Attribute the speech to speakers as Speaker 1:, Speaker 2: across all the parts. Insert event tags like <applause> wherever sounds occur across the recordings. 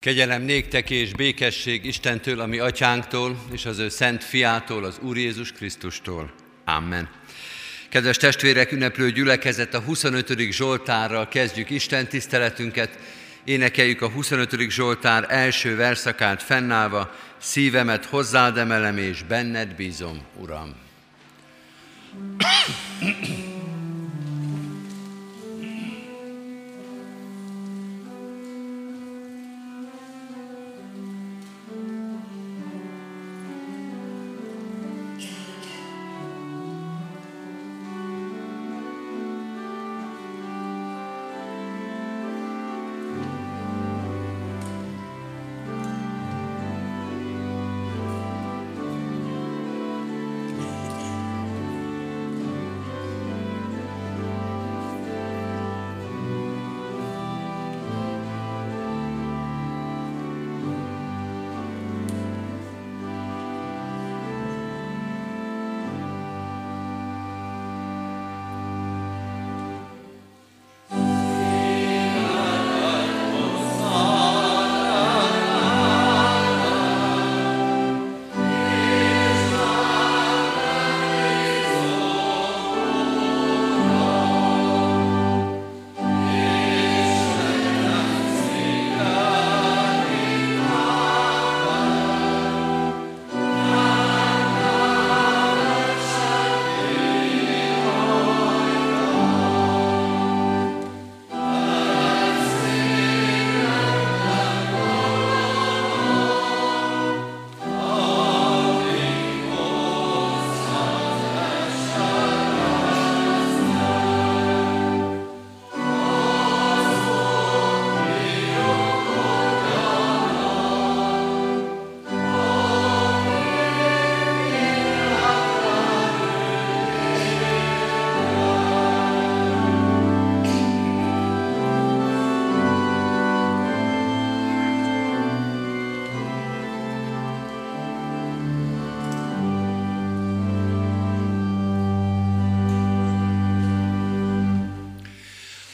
Speaker 1: Kegyelem néktek és békesség Istentől, ami atyánktól, és az ő szent fiától, az Úr Jézus Krisztustól. Amen. Kedves testvérek, ünneplő gyülekezet, a 25. Zsoltárral kezdjük Isten tiszteletünket. Énekeljük a 25. Zsoltár első verszakát fennállva, szívemet hozzád emelem, és benned bízom, Uram.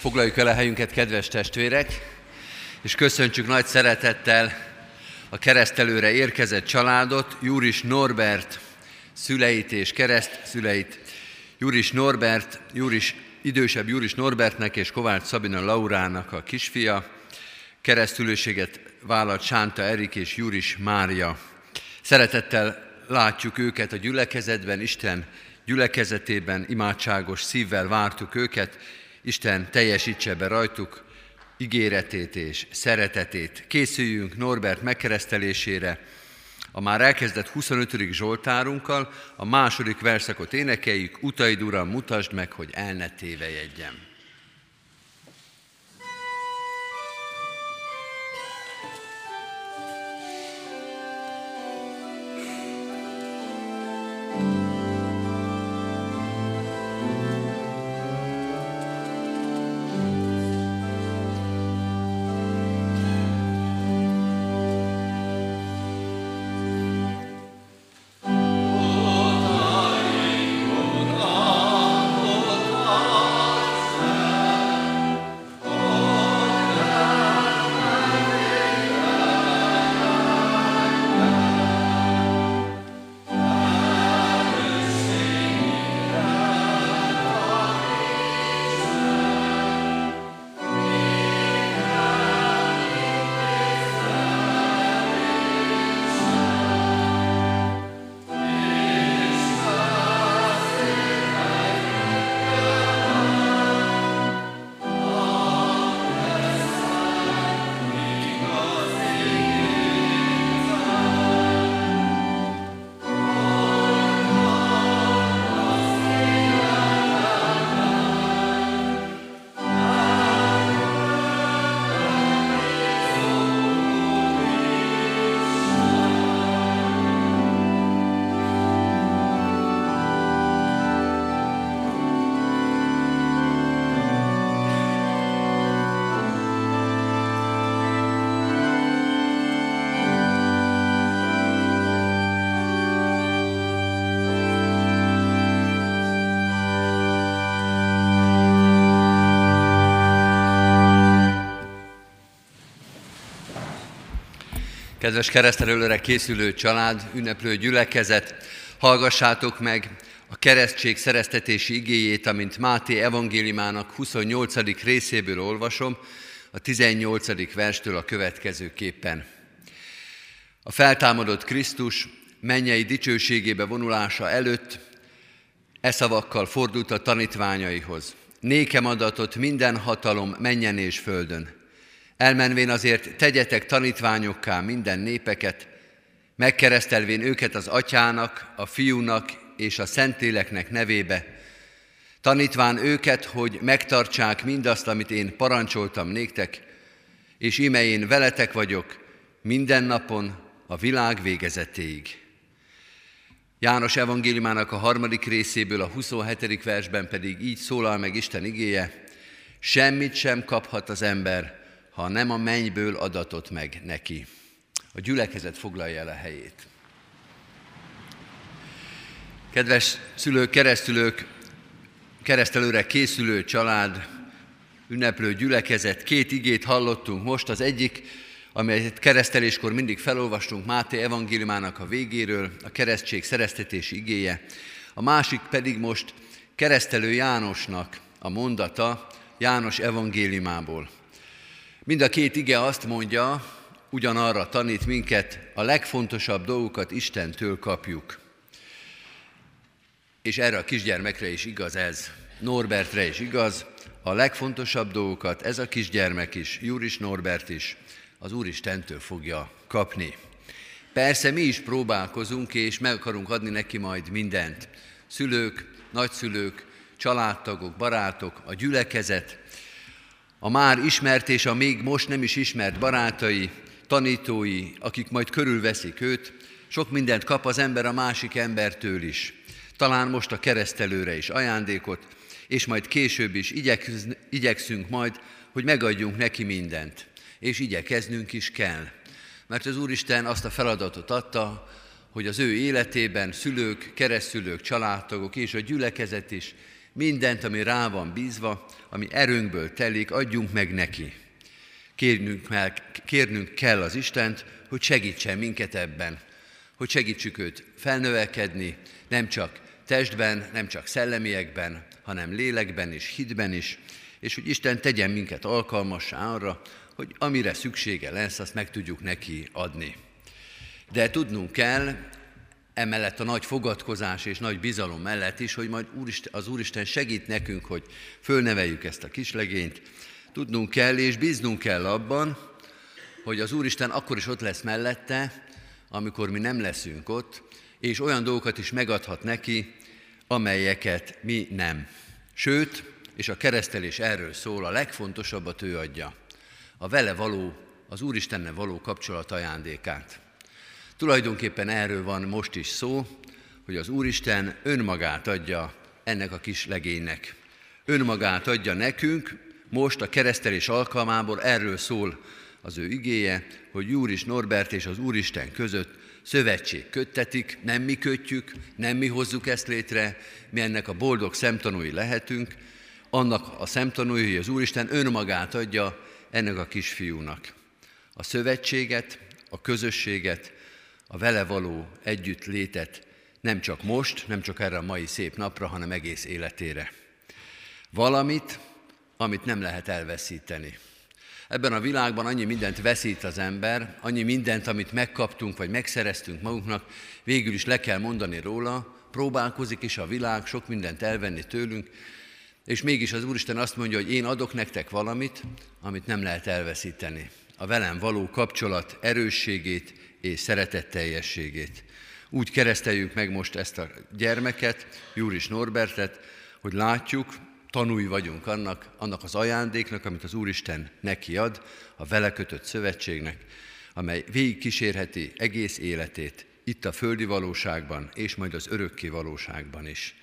Speaker 1: Foglaljuk el a helyünket, kedves testvérek, és köszöntsük nagy szeretettel a keresztelőre érkezett családot, Júris Norbert szüleit és kereszt szüleit, Júris Norbert, Júris, idősebb Júris Norbertnek és Kovács Szabina Laurának a kisfia, keresztülőséget vállalt Sánta Erik és Júris Mária. Szeretettel látjuk őket a gyülekezetben, Isten gyülekezetében, imádságos szívvel vártuk őket, Isten teljesítse be rajtuk ígéretét és szeretetét. Készüljünk Norbert megkeresztelésére, a már elkezdett 25. Zsoltárunkkal, a második verszakot énekeljük, utaid Uram, mutasd meg, hogy el ne tévejegyen. Kedves keresztelőre készülő család, ünneplő gyülekezet, hallgassátok meg a keresztség szereztetési igéjét, amint Máté evangéliumának 28. részéből olvasom, a 18. verstől a következőképpen. A feltámadott Krisztus mennyei dicsőségébe vonulása előtt e szavakkal fordult a tanítványaihoz. Nékem adatot minden hatalom menjen és földön. Elmenvén azért tegyetek tanítványokká minden népeket, megkeresztelvén őket az atyának, a fiúnak és a szentéleknek nevébe, tanítván őket, hogy megtartsák mindazt, amit én parancsoltam néktek, és ime én veletek vagyok minden napon a világ végezetéig. János evangéliumának a harmadik részéből, a 27. versben pedig így szólal meg Isten igéje, semmit sem kaphat az ember, ha nem a mennyből adatot meg neki. A gyülekezet foglalja el a helyét. Kedves szülők, keresztülők, keresztelőre készülő család, ünneplő gyülekezet, két igét hallottunk most. Az egyik, amelyet kereszteléskor mindig felolvastunk Máté evangéliumának a végéről, a keresztség szereztetési igéje. A másik pedig most keresztelő Jánosnak a mondata János evangéliumából. Mind a két ige azt mondja, ugyanarra tanít minket, a legfontosabb dolgokat Istentől kapjuk. És erre a kisgyermekre is igaz ez, Norbertre is igaz, a legfontosabb dolgokat ez a kisgyermek is, Júris Norbert is, az Úristentől fogja kapni. Persze mi is próbálkozunk, és meg akarunk adni neki majd mindent. Szülők, nagyszülők, családtagok, barátok, a gyülekezet, a már ismert és a még most nem is ismert barátai, tanítói, akik majd körülveszik őt, sok mindent kap az ember a másik embertől is. Talán most a keresztelőre is ajándékot, és majd később is igyekszünk majd, hogy megadjunk neki mindent. És igyekeznünk is kell. Mert az Úristen azt a feladatot adta, hogy az ő életében szülők, keresztülők, családtagok és a gyülekezet is mindent, ami rá van bízva, ami erőnkből telik, adjunk meg neki. Kérnünk, meg, kérnünk kell az Istent, hogy segítsen minket ebben, hogy segítsük őt felnövekedni, nem csak testben, nem csak szellemiekben, hanem lélekben és hitben is, és hogy Isten tegyen minket alkalmassá arra, hogy amire szüksége lesz, azt meg tudjuk neki adni. De tudnunk kell, emellett a nagy fogadkozás és nagy bizalom mellett is, hogy majd az Úristen segít nekünk, hogy fölneveljük ezt a kislegényt. Tudnunk kell és bíznunk kell abban, hogy az Úristen akkor is ott lesz mellette, amikor mi nem leszünk ott, és olyan dolgokat is megadhat neki, amelyeket mi nem. Sőt, és a keresztelés erről szól, a legfontosabbat ő adja, a vele való, az Úristenne való kapcsolat ajándékát. Tulajdonképpen erről van most is szó, hogy az Úristen önmagát adja ennek a kis legénynek. Önmagát adja nekünk, most a keresztelés alkalmából erről szól az ő igéje, hogy Júris Norbert és az Úristen között szövetség köttetik, nem mi kötjük, nem mi hozzuk ezt létre, mi ennek a boldog szemtanúi lehetünk, annak a szemtanúi, hogy az Úristen önmagát adja ennek a kisfiúnak. A szövetséget, a közösséget, a vele való együttlétet nem csak most, nem csak erre a mai szép napra, hanem egész életére. Valamit, amit nem lehet elveszíteni. Ebben a világban annyi mindent veszít az ember, annyi mindent, amit megkaptunk vagy megszereztünk magunknak, végül is le kell mondani róla, próbálkozik is a világ sok mindent elvenni tőlünk, és mégis az Úristen azt mondja, hogy én adok nektek valamit, amit nem lehet elveszíteni. A velem való kapcsolat erősségét és szeretetteljességét. Úgy kereszteljük meg most ezt a gyermeket, Júris Norbertet, hogy látjuk, tanúi vagyunk annak, annak az ajándéknak, amit az Úristen neki ad, a vele kötött szövetségnek, amely végig kísérheti egész életét itt a földi valóságban, és majd az örökké valóságban is.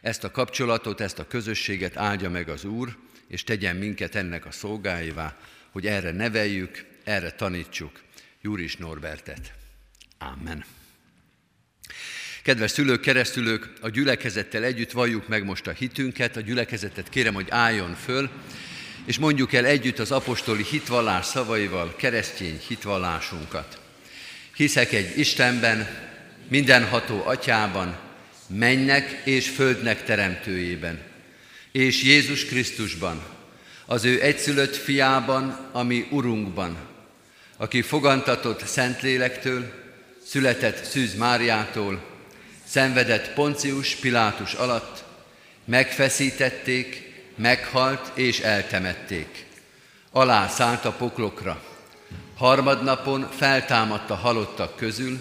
Speaker 1: Ezt a kapcsolatot, ezt a közösséget áldja meg az Úr, és tegyen minket ennek a szolgáivá, hogy erre neveljük, erre tanítsuk Júris Norbertet. Amen. Kedves szülők, keresztülők, a gyülekezettel együtt valljuk meg most a hitünket, a gyülekezetet kérem, hogy álljon föl, és mondjuk el együtt az apostoli hitvallás szavaival keresztény hitvallásunkat. Hiszek egy Istenben, mindenható atyában, mennek és földnek teremtőjében, és Jézus Krisztusban, az ő egyszülött fiában, ami Urunkban, aki fogantatott Szentlélektől, született Szűz Máriától, szenvedett Poncius Pilátus alatt, megfeszítették, meghalt és eltemették. Alá szállt a poklokra, harmadnapon feltámadt a halottak közül,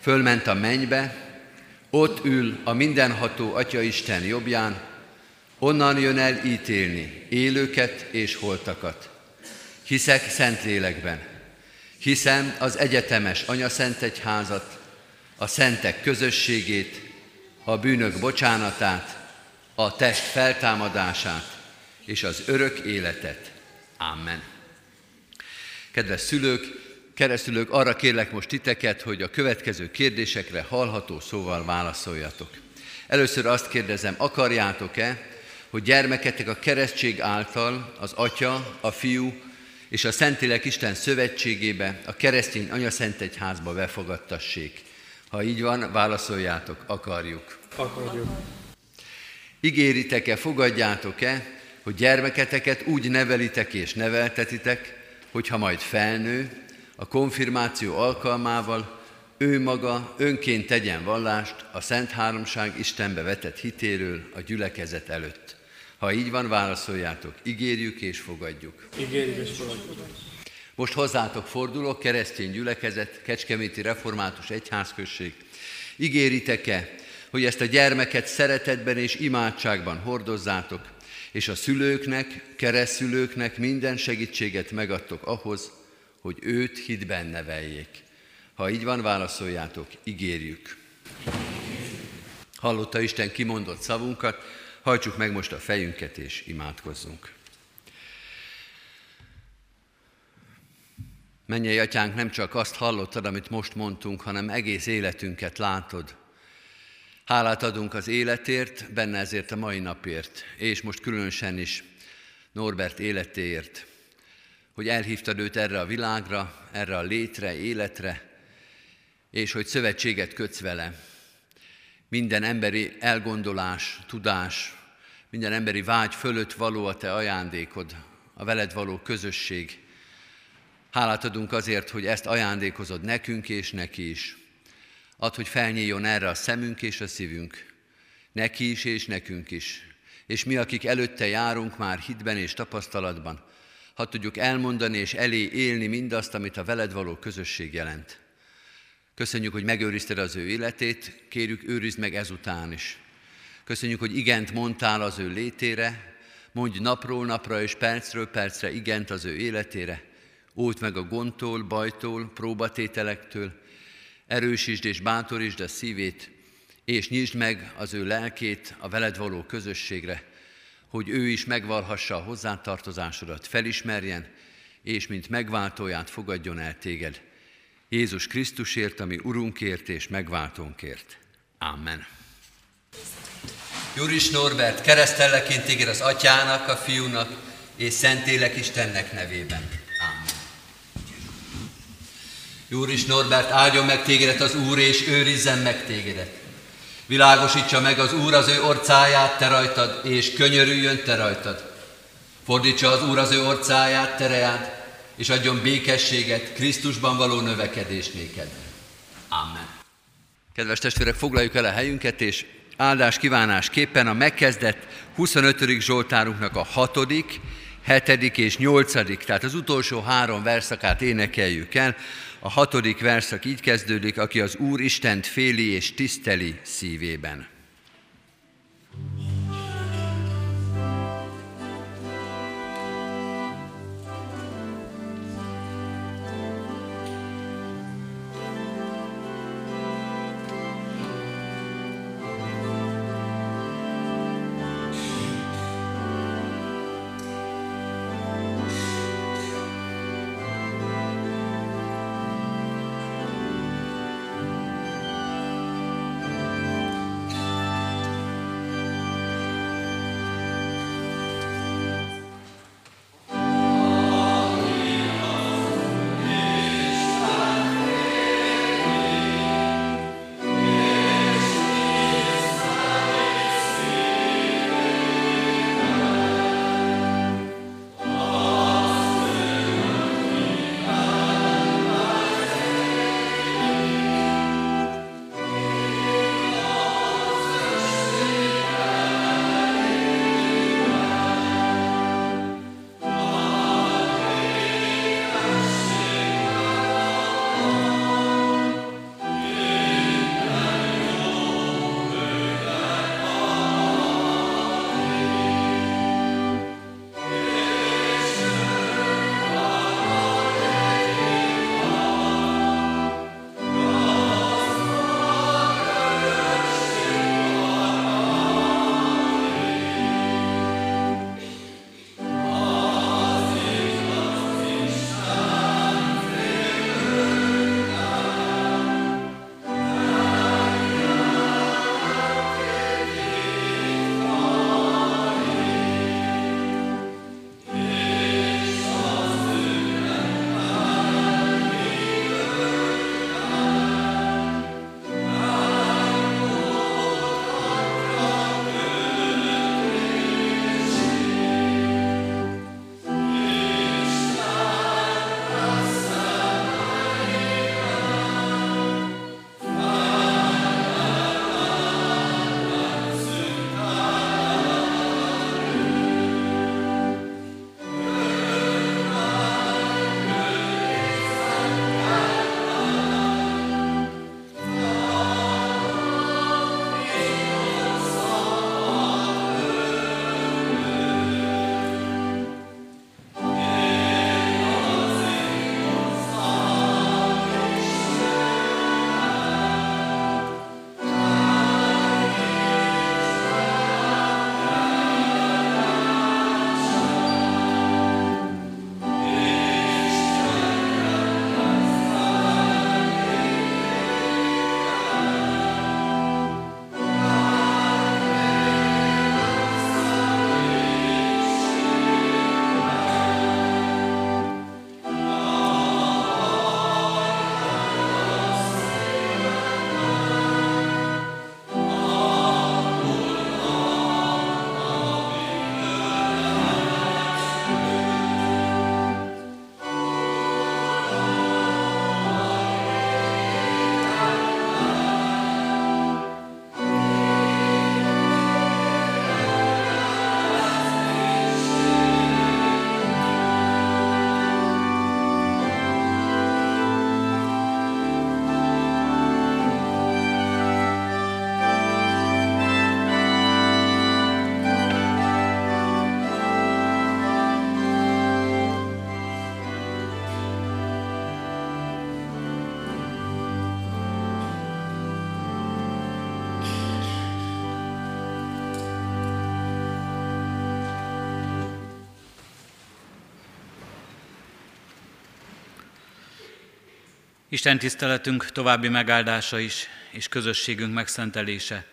Speaker 1: fölment a mennybe, ott ül a mindenható Atya Isten jobbján, onnan jön el ítélni élőket és holtakat. Hiszek Szentlélekben, hiszem az egyetemes Anya Szent Egyházat, a szentek közösségét, a bűnök bocsánatát, a test feltámadását és az örök életet. Amen. Kedves szülők, keresztülők, arra kérlek most titeket, hogy a következő kérdésekre hallható szóval válaszoljatok. Először azt kérdezem, akarjátok-e, hogy gyermeketek a keresztség által az Atya, a Fiú és a Szentlélek Isten szövetségébe, a keresztény anyaszentegyházba befogadtassék. Ha így van, válaszoljátok, akarjuk.
Speaker 2: Akarjuk.
Speaker 1: Ígéritek-e, fogadjátok-e, hogy gyermeketeket úgy nevelitek és neveltetitek, hogyha majd felnő, a konfirmáció alkalmával ő maga önként tegyen vallást a Szent Háromság Istenbe vetett hitéről a gyülekezet előtt. Ha így van, válaszoljátok, ígérjük és fogadjuk.
Speaker 2: Ígérjük és fogadjuk.
Speaker 1: Most hozzátok fordulok, keresztény gyülekezet, Kecskeméti Református Egyházközség. Ígéritek-e, hogy ezt a gyermeket szeretetben és imádságban hordozzátok, és a szülőknek, keresztülőknek minden segítséget megadtok ahhoz, hogy őt hitben neveljék. Ha így van, válaszoljátok, ígérjük. Hallotta Isten kimondott szavunkat, hajtsuk meg most a fejünket és imádkozzunk. Mennyei atyánk, nem csak azt hallottad, amit most mondtunk, hanem egész életünket látod. Hálát adunk az életért, benne ezért a mai napért, és most különösen is Norbert életéért, hogy elhívtad őt erre a világra, erre a létre, életre, és hogy szövetséget kötsz vele. Minden emberi elgondolás, tudás, minden emberi vágy fölött való a te ajándékod, a veled való közösség. Hálát adunk azért, hogy ezt ajándékozod nekünk és neki is. Add, hogy felnyíljon erre a szemünk és a szívünk, neki is és nekünk is. És mi, akik előtte járunk már hitben és tapasztalatban, ha tudjuk elmondani és elé élni mindazt, amit a veled való közösség jelent. Köszönjük, hogy megőrizted az ő életét, kérjük, őrizd meg ezután is. Köszönjük, hogy igent mondtál az ő létére, mondj napról napra és percről percre igent az ő életére, óvd meg a gondtól, bajtól, próbatételektől, erősítsd és bátorítsd a szívét, és nyisd meg az ő lelkét a veled való közösségre, hogy ő is megvalhassa a hozzátartozásodat, felismerjen, és mint megváltóját fogadjon el téged. Jézus Krisztusért, ami Urunkért és megváltónkért. Amen. Juris Norbert, keresztelleként téged az Atyának, a Fiúnak és Szentélek Istennek nevében. Amen. Juris Norbert, áldjon meg tégedet az Úr, és őrizzen meg tégedet. Világosítsa meg az Úr az ő orcáját te rajtad, és könyörüljön te rajtad. Fordítsa az Úr az ő orcáját, te reád, és adjon békességet, Krisztusban való növekedést néked. Amen. Kedves testvérek, foglaljuk el a helyünket, és áldás kívánásképpen a megkezdett 25. Zsoltárunknak a 6., 7. és 8. tehát az utolsó három verszakát énekeljük el. A hatodik verszak így kezdődik, aki az Úr Istent féli és tiszteli szívében.
Speaker 2: Isten tiszteletünk további megáldása is, és közösségünk megszentelése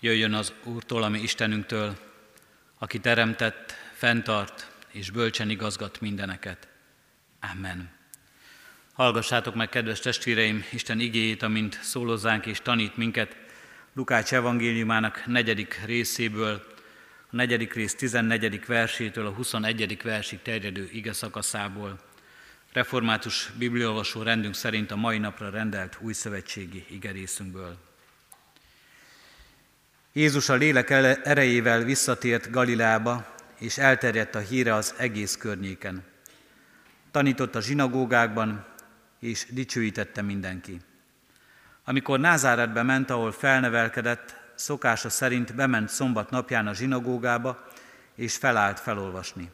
Speaker 2: jöjjön az Úrtól, ami Istenünktől, aki teremtett, fenntart és bölcsen igazgat mindeneket. Amen. Hallgassátok meg, kedves testvéreim, Isten igéjét, amint szólozzánk és tanít minket Lukács evangéliumának negyedik részéből, a negyedik rész 14. versétől a 21. versig terjedő ige szakaszából. Református bibliolvasó rendünk szerint a mai napra rendelt újszövetségi igerészünkből. Jézus a lélek erejével visszatért Galileába, és elterjedt a híre az egész környéken. Tanított a zsinagógákban, és dicsőítette mindenki. Amikor Názáretbe ment, ahol felnevelkedett, szokása szerint bement szombat napján a zsinagógába, és felállt felolvasni.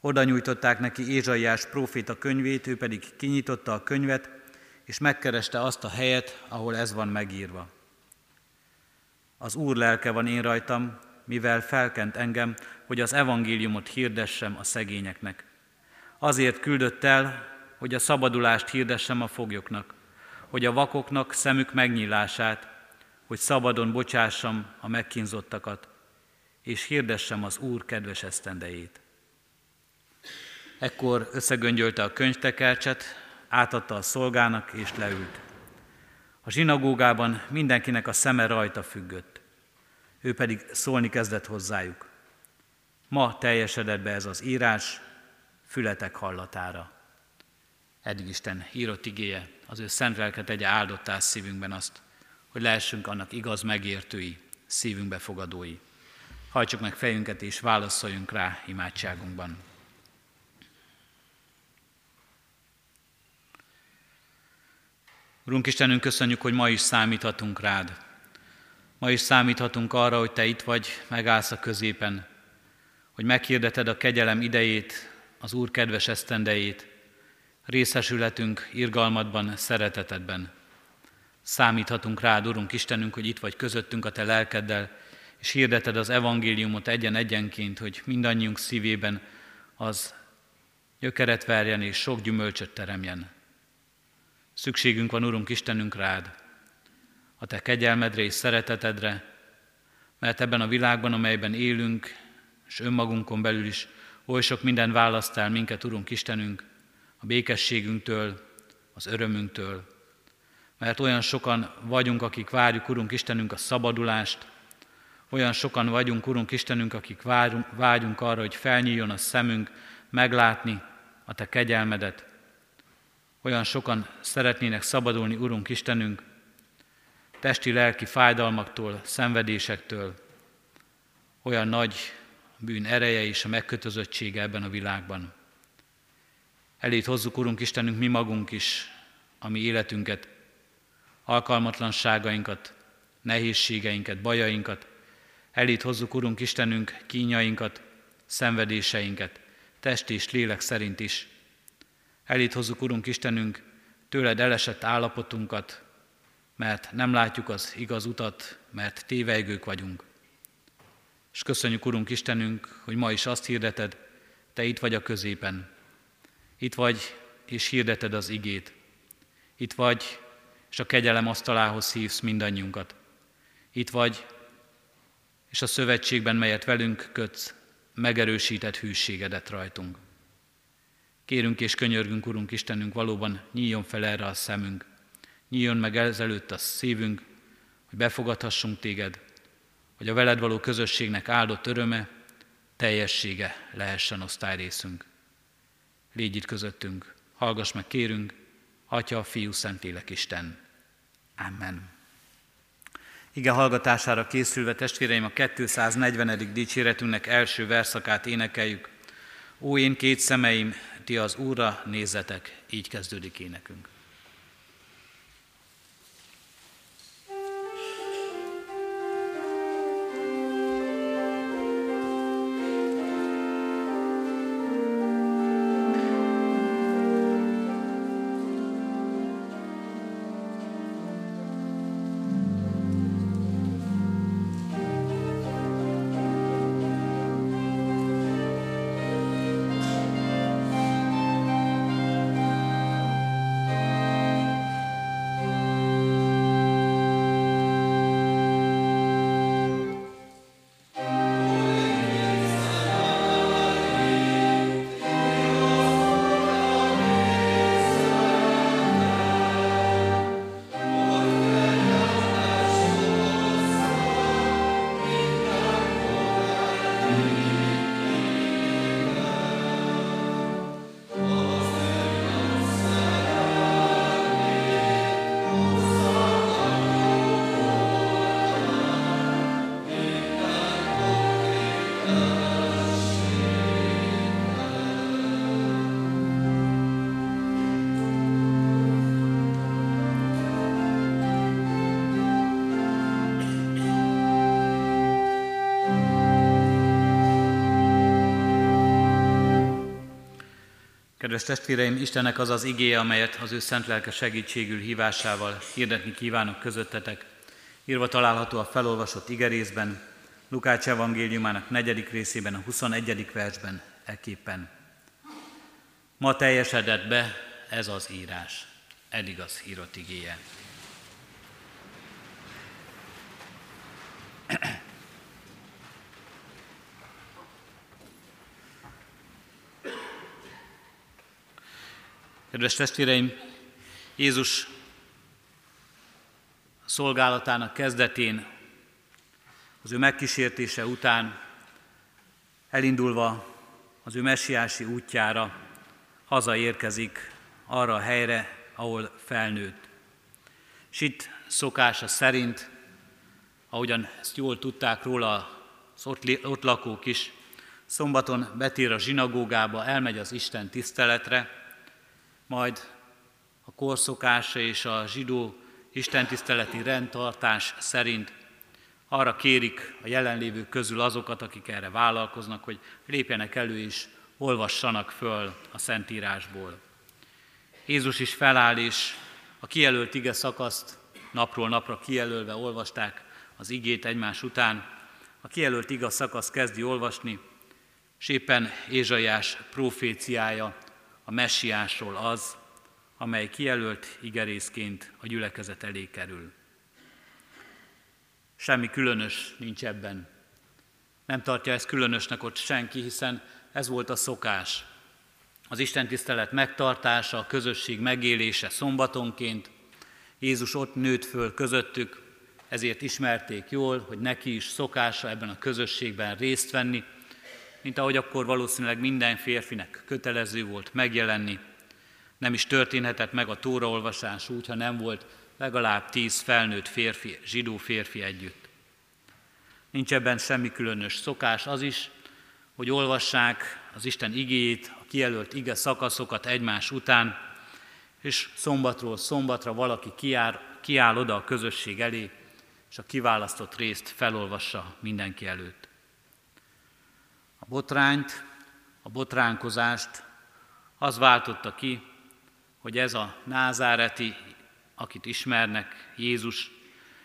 Speaker 2: Oda nyújtották neki Ézsaiás próféta könyvét, ő pedig kinyitotta a könyvet, és megkereste azt a helyet, ahol ez van megírva. Az Úr lelke van én rajtam, mivel felkent engem, hogy az evangéliumot hirdessem a szegényeknek. Azért küldött el, hogy a szabadulást hirdessem a foglyoknak, hogy a vakoknak szemük megnyílását, hogy szabadon bocsássam a megkínzottakat, és hirdessem az Úr kedves esztendejét. Ekkor összegöngyölte a könyvtekercset, átadta a szolgának, és leült. A zsinagógában mindenkinek a szeme rajta függött. Ő pedig szólni kezdett hozzájuk. Ma teljesedett be ez az írás, fületek hallatára. Eddig Isten írott igéje, az ő szent lelke tegye áldottá szívünkben azt, hogy lehessünk annak igaz megértői, szívünkbe fogadói. Hajtsuk meg fejünket és válaszoljunk rá imádságunkban. Urunk Istenünk, köszönjük, hogy ma is számíthatunk rád. Ma is számíthatunk arra, hogy Te itt vagy, megállsz a középen, hogy meghirdeted a kegyelem idejét, az Úr kedves esztendejét, részesületünk irgalmadban, szeretetedben. Számíthatunk rád, Urunk Istenünk, hogy itt vagy közöttünk a Te lelkeddel, és hirdeted az evangéliumot egyen-egyenként, hogy mindannyiunk szívében az gyökeret verjen és sok gyümölcsöt teremjen. Szükségünk van, Urunk Istenünk, rád, a Te kegyelmedre és szeretetedre, mert ebben a világban, amelyben élünk, és önmagunkon belül is oly sok minden választál minket, Urunk Istenünk, a békességünktől, az örömünktől. Mert olyan sokan vagyunk, akik várjuk, Urunk Istenünk, a szabadulást, olyan sokan vagyunk, Urunk Istenünk, akik vágyunk arra, hogy felnyíljon a szemünk, meglátni a Te kegyelmedet. Olyan sokan szeretnének szabadulni, Urunk Istenünk, testi-lelki fájdalmaktól, szenvedésektől. Olyan nagy bűn ereje és a megkötözöttsége ebben a világban. Elét hozzuk, Urunk Istenünk, mi magunk is, a mi életünket, alkalmatlanságainkat, nehézségeinket, bajainkat, elét hozzuk, Urunk Istenünk, kínjainkat, szenvedéseinket, test és lélek szerint is. Elét hozzuk, Urunk Istenünk, tőled elesett állapotunkat, mert nem látjuk az igaz utat, mert tévejgők vagyunk. És köszönjük, Urunk Istenünk, hogy ma is azt hirdeted, Te itt vagy a középen, itt vagy, és hirdeted az igét. Itt vagy, és a kegyelem asztalához hívsz mindannyiunkat. Itt vagy, és a szövetségben, melyet velünk kötsz, megerősített hűségedet rajtunk. Kérünk és könyörgünk, Urunk Istenünk, valóban nyíljon fel erre a szemünk, nyíljon meg ezelőtt a szívünk, hogy befogadhassunk téged, hogy a veled való közösségnek áldott öröme, teljessége lehessen osztályrészünk. Légy itt közöttünk, hallgass meg, kérünk, Atya, Fiú, Szentlélek, Isten. Amen. Ige hallgatására készülve testvéreim a 240. dicséretünknek első verszakát énekeljük. Ó, én két szemeim, ti az Úrra nézzetek, így kezdődik énekünk. Kedves testvéreim, Istennek az az igéje, amelyet az ő szent lelke segítségül hívásával hirdetni kívánok közöttetek. Írva található a felolvasott igerészben, Lukács evangéliumának negyedik részében, a 21. versben eképpen. Ma teljesedett be ez az írás. Eddig az írott igéje. Kedves testvéreim, Jézus szolgálatának kezdetén, az ő megkísértése után, elindulva az ő messiási útjára, hazaérkezik arra a helyre, ahol felnőtt. És itt szokása szerint, ahogyan ezt jól tudták róla az ott, lakók is, szombaton betér a zsinagógába, elmegy az Isten tiszteletre, majd a korszokása és a zsidó istentiszteleti rendtartás szerint arra kérik a jelenlévők közül azokat, akik erre vállalkoznak, hogy lépjenek elő és olvassanak föl a Szentírásból. Jézus is feláll, és a kijelölt ige szakaszt napról napra kijelölve olvasták az igét egymás után. A kijelölt ige szakasz kezdi olvasni, és éppen Ézsaiás proféciája a messiásról az, amely kijelölt igerészként a gyülekezet elé kerül. Semmi különös nincs ebben. Nem tartja ezt különösnek ott senki, hiszen ez volt a szokás. Az Isten tisztelet megtartása, a közösség megélése szombatonként. Jézus ott nőtt föl közöttük, ezért ismerték jól, hogy neki is szokása ebben a közösségben részt venni, mint ahogy akkor valószínűleg minden férfinek kötelező volt megjelenni. Nem is történhetett meg a tóraolvasás úgy, ha nem volt legalább tíz felnőtt férfi, zsidó férfi együtt. Nincs ebben semmi különös szokás az is, hogy olvassák az Isten igéjét, a kijelölt ige szakaszokat egymás után, és szombatról szombatra valaki kiáll, kiáll oda a közösség elé, és a kiválasztott részt felolvassa mindenki előtt. Botrányt, a botránkozást az váltotta ki, hogy ez a názáreti, akit ismernek, Jézus,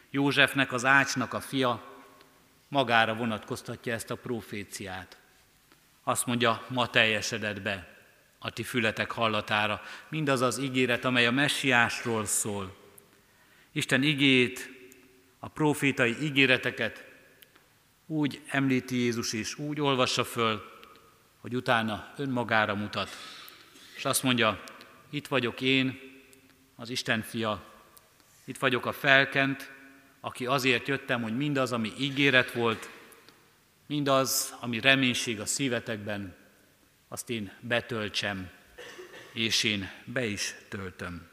Speaker 2: Józsefnek, az ácsnak a fia, magára vonatkoztatja ezt a proféciát. Azt mondja, ma teljesedett be a ti fületek hallatára, mindaz az ígéret, amely a messiásról szól. Isten igét, a profétai ígéreteket úgy említi Jézus és úgy olvassa föl, hogy utána önmagára mutat. És azt mondja, itt vagyok én, az Isten fia, itt vagyok a felkent, aki azért jöttem, hogy mindaz, ami ígéret volt, mindaz, ami reménység a szívetekben, azt én betöltsem, és én be is töltöm.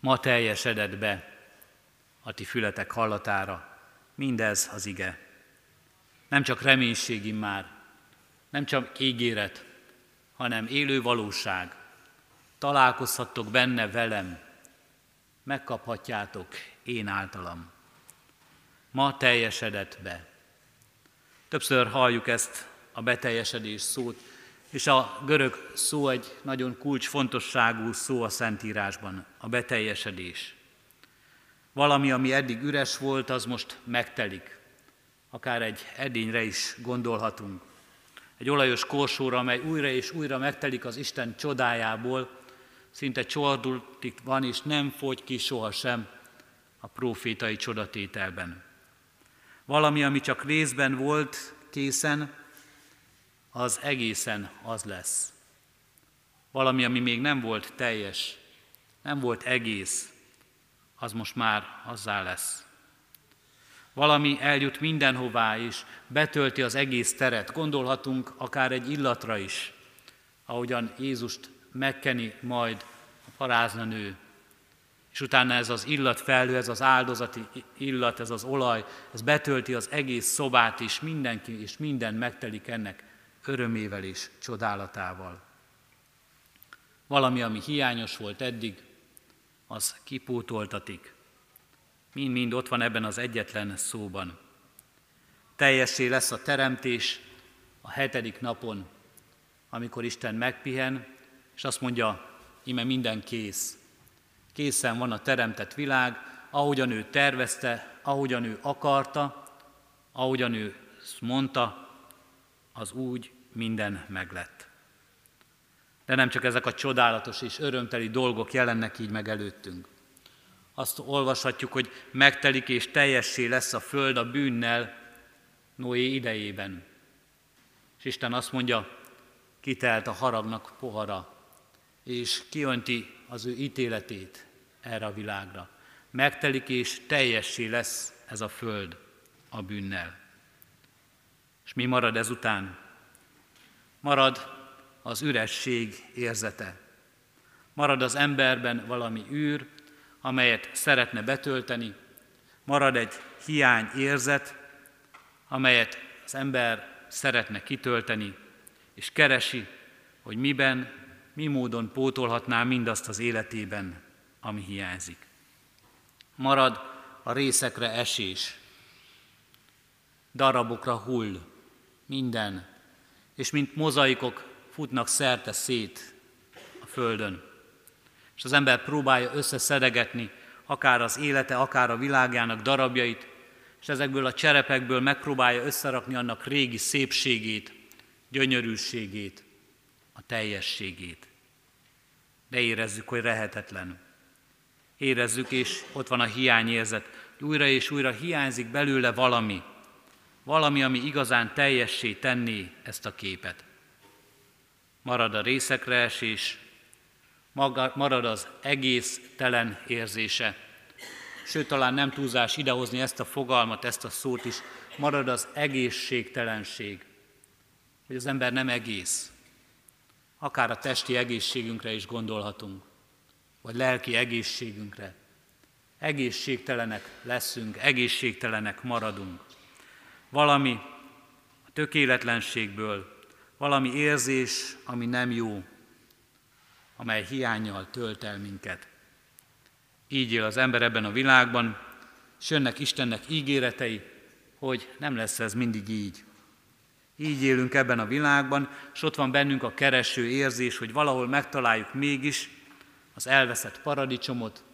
Speaker 2: Ma teljesedett be a ti fületek hallatára, Mindez az ige. Nem csak reménység már, nem csak ígéret, hanem élő valóság. Találkozhattok benne velem, megkaphatjátok én általam. Ma teljesedett be. Többször halljuk ezt a beteljesedés szót, és a görög szó egy nagyon kulcsfontosságú szó a Szentírásban, a beteljesedés. Valami, ami eddig üres volt, az most megtelik. Akár egy edényre is gondolhatunk. Egy olajos korsóra, amely újra és újra megtelik az Isten csodájából, szinte csordultig van, és nem fogy ki sohasem a profétai csodatételben. Valami, ami csak részben volt készen, az egészen az lesz. Valami, ami még nem volt teljes, nem volt egész, az most már azzá lesz. Valami eljut mindenhová is, betölti az egész teret. Gondolhatunk akár egy illatra is, ahogyan Jézust megkeni majd a parázna nő. És utána ez az illat felhő, ez az áldozati illat, ez az olaj, ez betölti az egész szobát is, mindenki és minden megtelik ennek örömével és csodálatával. Valami, ami hiányos volt eddig, az kipótoltatik. Mind-mind ott van ebben az egyetlen szóban. Teljessé lesz a teremtés a hetedik napon, amikor Isten megpihen, és azt mondja, ime minden kész. Készen van a teremtett világ, ahogyan ő tervezte, ahogyan ő akarta, ahogyan ő mondta, az úgy minden meglett. De nem csak ezek a csodálatos és örömteli dolgok jelennek így meg előttünk. Azt olvashatjuk, hogy megtelik és teljessé lesz a föld a bűnnel Noé idejében. És Isten azt mondja, kitelt a haragnak pohara, és kiönti az ő ítéletét erre a világra. Megtelik és teljessé lesz ez a föld a bűnnel. És mi marad ezután? Marad az üresség érzete. Marad az emberben valami űr, amelyet szeretne betölteni, marad egy hiány érzet, amelyet az ember szeretne kitölteni, és keresi, hogy miben, mi módon pótolhatná mindazt az életében, ami hiányzik. Marad a részekre esés, darabokra hull minden, és mint mozaikok futnak szerte szét a földön. És az ember próbálja összeszedegetni akár az élete, akár a világának darabjait, és ezekből a cserepekből megpróbálja összerakni annak régi szépségét, gyönyörűségét, a teljességét. De érezzük, hogy lehetetlen. Érezzük, és ott van a hiányérzet. Újra és újra hiányzik belőle valami. Valami, ami igazán teljessé tenné ezt a képet. Marad a részekre esés, marad az egész telen érzése. Sőt, talán nem túlzás idehozni ezt a fogalmat, ezt a szót is, marad az egészségtelenség hogy az ember nem egész. Akár a testi egészségünkre is gondolhatunk, vagy lelki egészségünkre. Egészségtelenek leszünk, egészségtelenek maradunk. Valami a tökéletlenségből, valami érzés, ami nem jó, amely hiányjal tölt el minket. Így él az ember ebben a világban, és jönnek Istennek ígéretei, hogy nem lesz ez mindig így. Így élünk ebben a világban, és ott van bennünk a kereső érzés, hogy valahol megtaláljuk mégis az elveszett paradicsomot,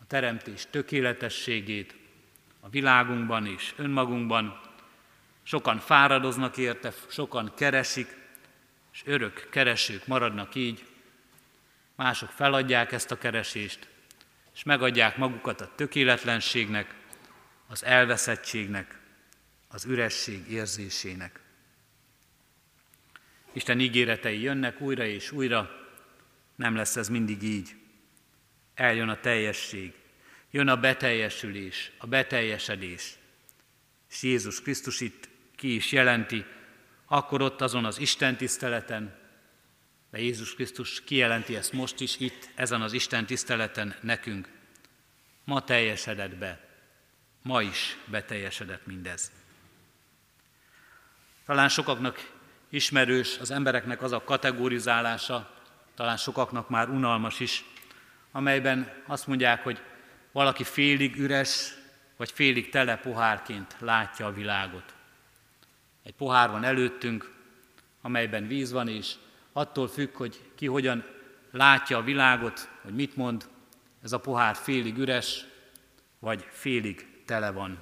Speaker 2: a teremtés tökéletességét a világunkban és önmagunkban. Sokan fáradoznak érte, sokan keresik, és örök keresők maradnak így. Mások feladják ezt a keresést, és megadják magukat a tökéletlenségnek, az elveszettségnek, az üresség érzésének. Isten ígéretei jönnek újra és újra, nem lesz ez mindig így. Eljön a teljesség, jön a beteljesülés, a beteljesedés. És Jézus Krisztus itt ki is jelenti, akkor ott azon az Isten tiszteleten, de Jézus Krisztus kijelenti ezt most is itt, ezen az Isten tiszteleten nekünk. Ma teljesedett be, ma is beteljesedett mindez. Talán sokaknak ismerős az embereknek az a kategorizálása, talán sokaknak már unalmas is, amelyben azt mondják, hogy valaki félig üres, vagy félig tele pohárként látja a világot. Egy pohár van előttünk, amelyben víz van, és attól függ, hogy ki hogyan látja a világot, hogy mit mond, ez a pohár félig üres, vagy félig tele van.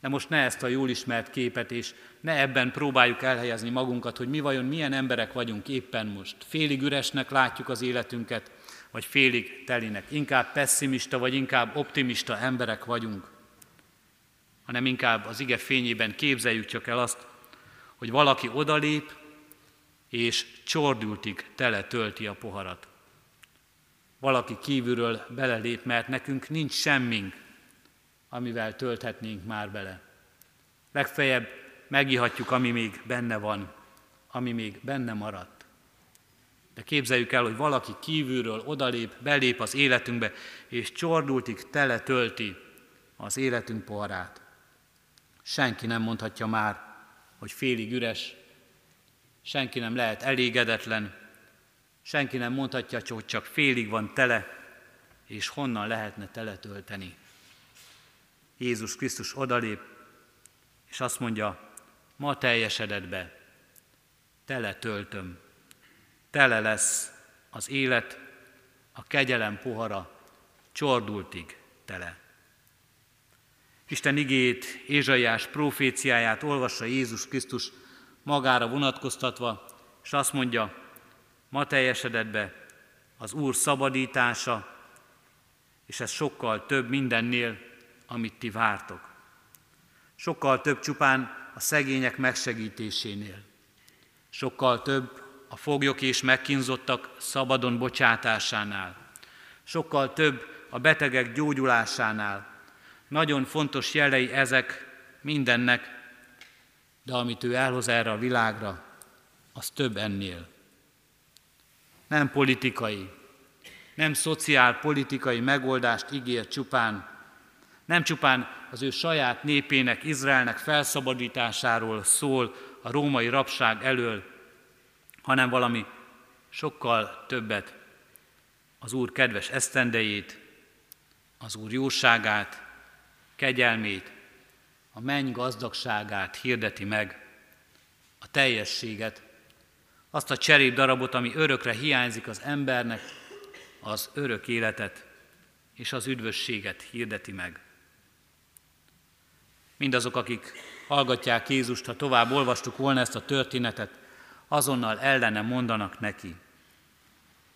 Speaker 2: De most ne ezt a jól ismert képet, és ne ebben próbáljuk elhelyezni magunkat, hogy mi vajon milyen emberek vagyunk éppen most. Félig üresnek látjuk az életünket, vagy félig telinek. Inkább pessimista, vagy inkább optimista emberek vagyunk. Hanem inkább az ige fényében képzeljük csak el azt, hogy valaki odalép, és csordultig tele tölti a poharat. Valaki kívülről belelép, mert nekünk nincs semmink, amivel tölthetnénk már bele. Legfeljebb megihatjuk, ami még benne van, ami még benne maradt. De képzeljük el, hogy valaki kívülről odalép, belép az életünkbe, és csordultig tele tölti az életünk poharát. Senki nem mondhatja már, hogy félig üres, senki nem lehet elégedetlen, senki nem mondhatja, hogy csak félig van tele, és honnan lehetne tele tölteni. Jézus Krisztus odalép, és azt mondja, ma teljesedett be. tele töltöm. Tele lesz az élet, a kegyelem pohara csordultig tele. Isten igét, Ézsaiás proféciáját olvassa Jézus Krisztus magára vonatkoztatva, és azt mondja, ma teljesedett be az Úr szabadítása, és ez sokkal több mindennél, amit ti vártok. Sokkal több csupán a szegények megsegítésénél. Sokkal több a foglyok és megkínzottak szabadon bocsátásánál. Sokkal több a betegek gyógyulásánál. Nagyon fontos jelei ezek mindennek, de amit ő elhoz erre a világra, az több ennél. Nem politikai, nem szociálpolitikai megoldást ígér csupán, nem csupán az ő saját népének, Izraelnek felszabadításáról szól a római rabság elől, hanem valami sokkal többet, az Úr kedves esztendejét, az Úr jóságát, kegyelmét, a menny gazdagságát hirdeti meg, a teljességet, azt a cserép darabot, ami örökre hiányzik az embernek, az örök életet és az üdvösséget hirdeti meg. Mindazok, akik hallgatják Jézust, ha tovább olvastuk volna ezt a történetet, azonnal ellene mondanak neki.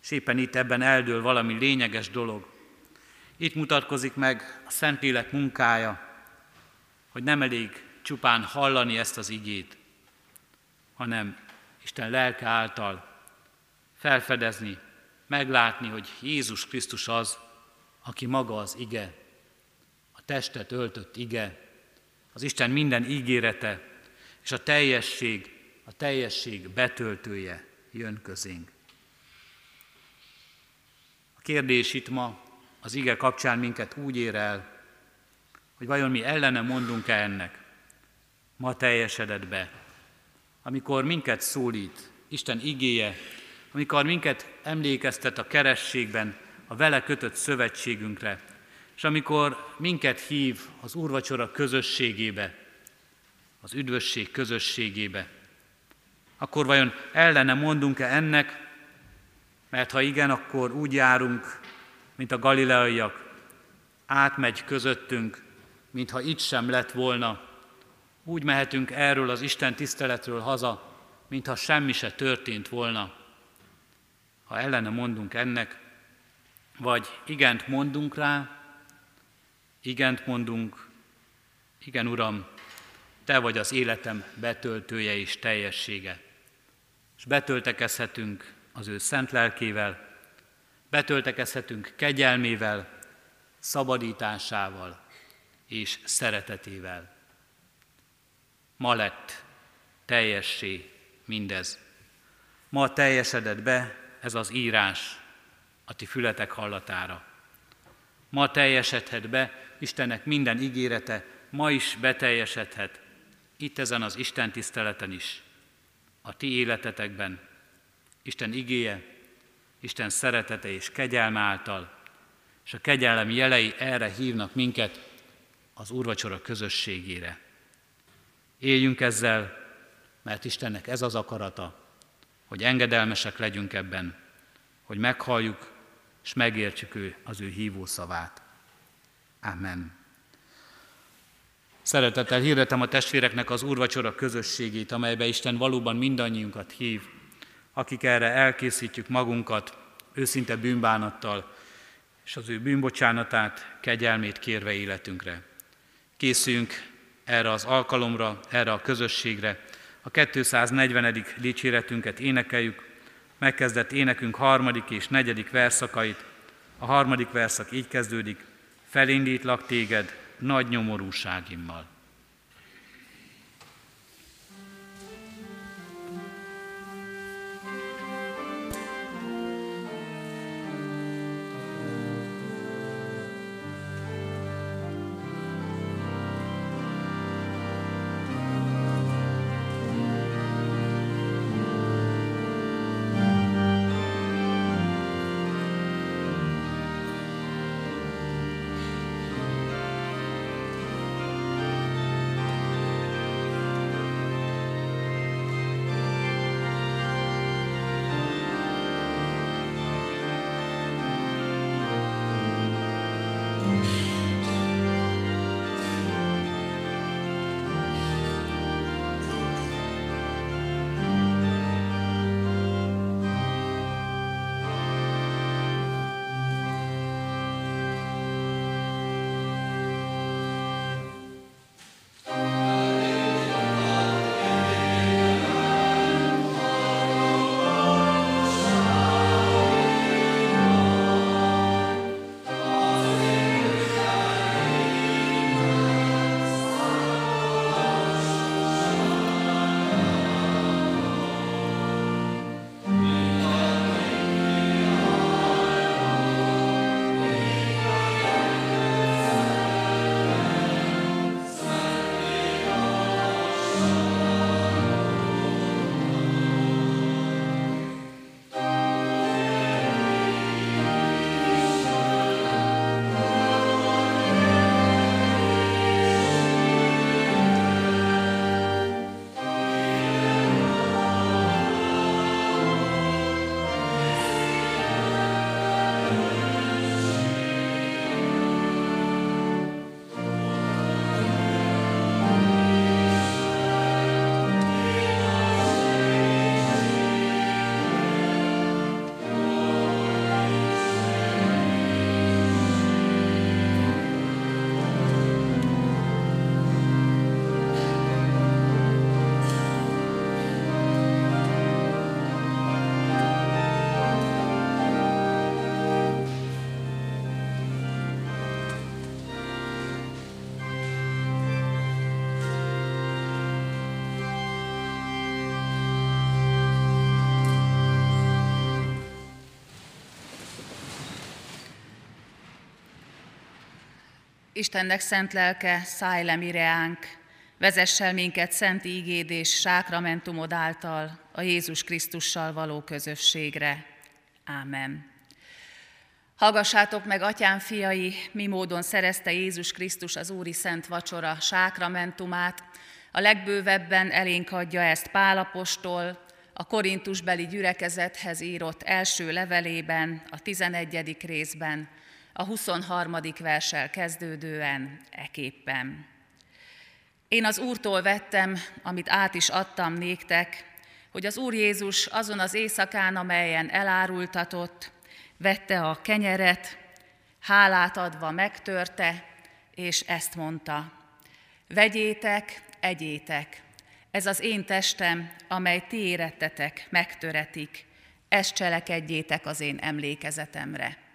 Speaker 2: És éppen itt ebben eldől valami lényeges dolog. Itt mutatkozik meg a Szentlélek munkája, hogy nem elég csupán hallani ezt az igét, hanem Isten lelke által felfedezni, meglátni, hogy Jézus Krisztus az, aki maga az ige, a testet öltött ige, az Isten minden ígérete és a teljesség, a teljesség betöltője jön közénk. A kérdés itt ma az ige kapcsán minket úgy ér el, hogy vajon mi ellene mondunk-e ennek. Ma teljesedett be. Amikor minket szólít Isten igéje, amikor minket emlékeztet a kerességben a vele kötött szövetségünkre, és amikor minket hív az úrvacsora közösségébe, az üdvösség közösségébe, akkor vajon ellene mondunk-e ennek, mert ha igen, akkor úgy járunk, mint a galileaiak, átmegy közöttünk, mintha itt sem lett volna. Úgy mehetünk erről az Isten tiszteletről haza, mintha semmi se történt volna. Ha ellene mondunk ennek, vagy igent mondunk rá, igent mondunk, igen Uram, Te vagy az életem betöltője és teljessége. És betöltekezhetünk az ő szent lelkével, betöltekezhetünk kegyelmével, szabadításával és szeretetével. Ma lett teljessé mindez. Ma teljesedett be ez az írás a ti fületek hallatára. Ma teljesedhet be Istennek minden ígérete, ma is beteljesedhet, itt ezen az Isten tiszteleten is, a ti életetekben, Isten igéje, Isten szeretete és kegyelme által, és a kegyelem jelei erre hívnak minket az úrvacsora közösségére. Éljünk ezzel, mert Istennek ez az akarata, hogy engedelmesek legyünk ebben, hogy meghalljuk és megértsük ő, az ő hívó szavát. Amen. Szeretettel hirdetem a testvéreknek az úrvacsora közösségét, amelybe Isten valóban mindannyiunkat hív, akik erre elkészítjük magunkat, őszinte bűnbánattal, és az ő bűnbocsánatát, kegyelmét kérve életünkre. Készüljünk erre az alkalomra, erre a közösségre. A 240. dicséretünket énekeljük, megkezdett énekünk harmadik és negyedik verszakait. A harmadik verszak így kezdődik, felindítlak téged nagy nyomorúságimmal.
Speaker 3: Istennek szent lelke, szállj le mireánk, vezessel minket szent ígéd és sákramentumod által a Jézus Krisztussal való közösségre. Ámen. Hallgassátok meg, atyám fiai, mi módon szerezte Jézus Krisztus az Úri Szent Vacsora sákramentumát. A legbővebben elénk adja ezt Pálapostól, a Korintusbeli gyülekezethez írott első levelében, a 11. részben, a 23. versel kezdődően eképpen. Én az Úrtól vettem, amit át is adtam néktek, hogy az Úr Jézus azon az éjszakán, amelyen elárultatott, vette a kenyeret, hálát adva megtörte, és ezt mondta, vegyétek, egyétek, ez az én testem, amely ti érettetek, megtöretik, ezt cselekedjétek az én emlékezetemre.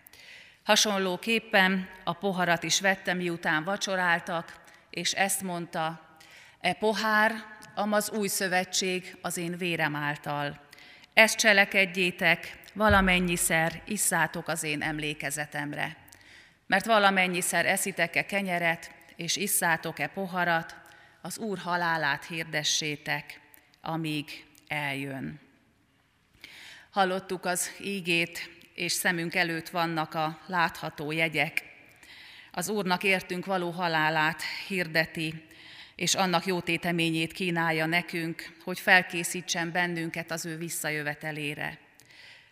Speaker 3: Hasonlóképpen a poharat is vettem, miután vacsoráltak, és ezt mondta, e pohár, amaz új szövetség az én vérem által. Ezt cselekedjétek, valamennyiszer isszátok az én emlékezetemre. Mert valamennyiszer eszitek-e kenyeret, és isszátok-e poharat, az Úr halálát hirdessétek, amíg eljön. Hallottuk az ígét, és szemünk előtt vannak a látható jegyek. Az Úrnak értünk való halálát hirdeti, és annak jó téteményét kínálja nekünk, hogy felkészítsen bennünket az ő visszajövetelére.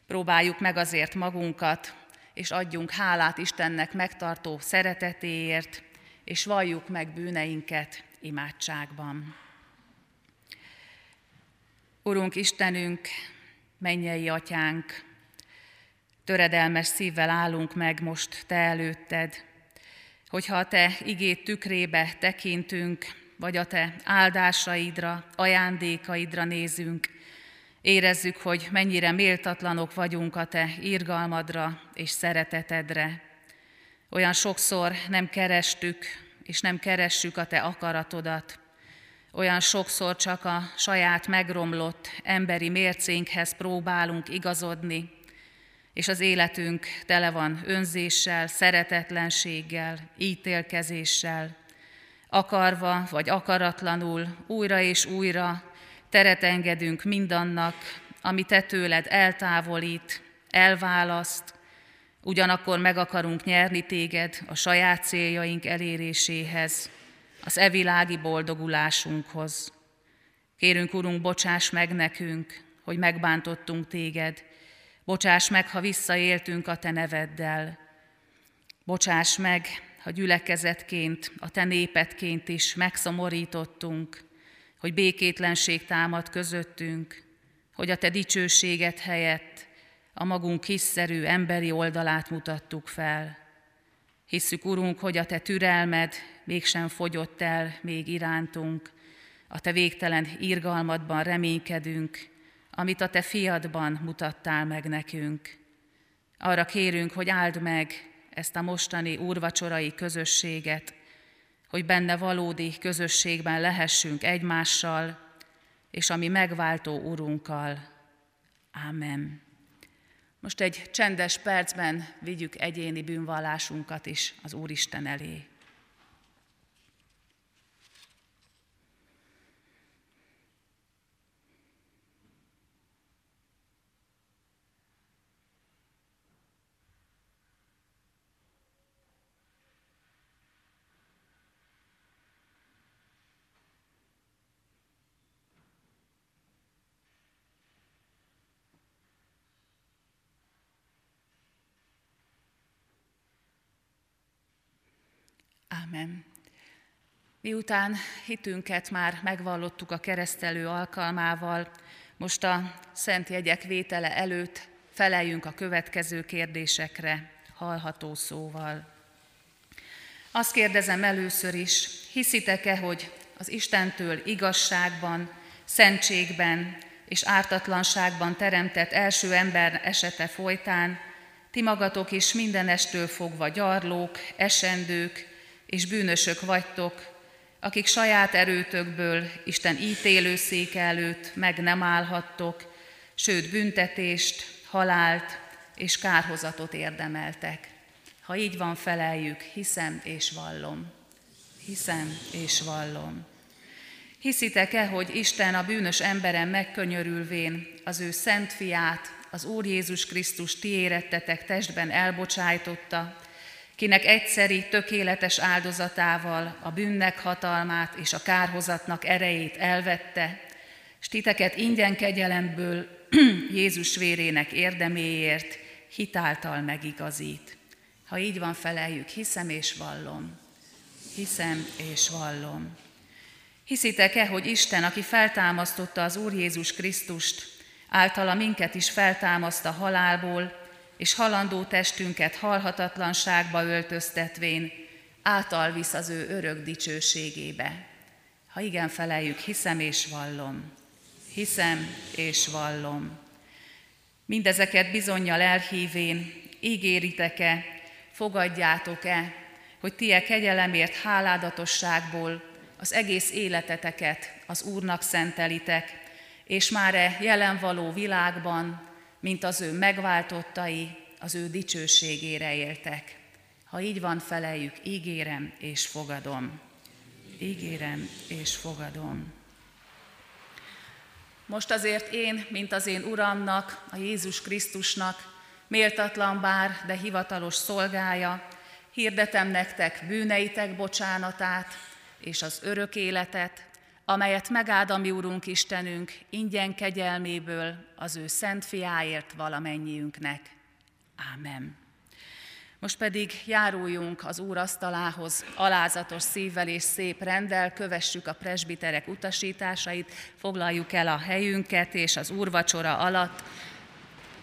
Speaker 3: Próbáljuk meg azért magunkat, és adjunk hálát Istennek megtartó szeretetéért, és valljuk meg bűneinket imádságban. Urunk Istenünk, mennyei atyánk, töredelmes szívvel állunk meg most Te előtted, hogyha a Te igét tükrébe tekintünk, vagy a Te áldásaidra, ajándékaidra nézünk, érezzük, hogy mennyire méltatlanok vagyunk a Te irgalmadra és szeretetedre. Olyan sokszor nem kerestük, és nem keressük a Te akaratodat. Olyan sokszor csak a saját megromlott emberi mércénkhez próbálunk igazodni, és az életünk tele van önzéssel, szeretetlenséggel, ítélkezéssel, akarva vagy akaratlanul újra és újra teret engedünk mindannak, ami te tőled eltávolít, elválaszt, ugyanakkor meg akarunk nyerni téged a saját céljaink eléréséhez, az evilági boldogulásunkhoz. Kérünk, Urunk, bocsáss meg nekünk, hogy megbántottunk téged, bocsáss meg, ha visszaéltünk a te neveddel, bocsáss meg, ha gyülekezetként, a te népetként is megszomorítottunk, hogy békétlenség támad közöttünk, hogy a te dicsőséget helyett a magunk kiszerű emberi oldalát mutattuk fel. Hisszük, Urunk, hogy a Te türelmed mégsem fogyott el még irántunk, a Te végtelen irgalmadban reménykedünk, amit a Te fiadban mutattál meg nekünk. Arra kérünk, hogy áld meg ezt a mostani úrvacsorai közösséget, hogy benne valódi közösségben lehessünk egymással, és ami megváltó Urunkkal. Amen. Most egy csendes percben vigyük egyéni bűnvallásunkat is az Úristen elé. Amen. Miután hitünket már megvallottuk a keresztelő alkalmával, most a szent jegyek vétele előtt feleljünk a következő kérdésekre hallható szóval. Azt kérdezem először is, hiszitek-e, hogy az Istentől igazságban, szentségben és ártatlanságban teremtett első ember esete folytán ti magatok is mindenestől fogva gyarlók, esendők, és bűnösök vagytok, akik saját erőtökből Isten ítélőszéke előtt meg nem állhattok, sőt büntetést, halált és kárhozatot érdemeltek. Ha így van, feleljük, hiszem és vallom. Hiszem és vallom. Hiszitek-e, hogy Isten a bűnös emberen megkönyörülvén az ő szent fiát, az Úr Jézus Krisztus ti érettetek testben elbocsájtotta, kinek egyszeri, tökéletes áldozatával a bűnnek hatalmát és a kárhozatnak erejét elvette, s titeket ingyen kegyelemből <clears throat> Jézus vérének érdeméért hitáltal megigazít. Ha így van, feleljük, hiszem és vallom. Hiszem és vallom. Hiszitek-e, hogy Isten, aki feltámasztotta az Úr Jézus Krisztust, általa minket is feltámaszt a halálból, és halandó testünket halhatatlanságba öltöztetvén, által visz az ő örök dicsőségébe. Ha igen, feleljük, hiszem és vallom. Hiszem és vallom. Mindezeket bizonyal elhívén, ígéritek-e, fogadjátok-e, hogy ti e kegyelemért háládatosságból az egész életeteket az Úrnak szentelitek, és már e jelen való világban, mint az ő megváltottai, az ő dicsőségére éltek. Ha így van, feleljük, ígérem és fogadom. Ígérem és fogadom. Most azért én, mint az én Uramnak, a Jézus Krisztusnak, méltatlan bár, de hivatalos szolgája, hirdetem nektek bűneitek bocsánatát és az örök életet, amelyet megáld a mi Úrunk Istenünk ingyen kegyelméből az ő szent fiáért valamennyiünknek. Ámen. Most pedig járuljunk az Úr asztalához alázatos szívvel és szép rendel, kövessük a presbiterek utasításait, foglaljuk el a helyünket, és az úrvacsora alatt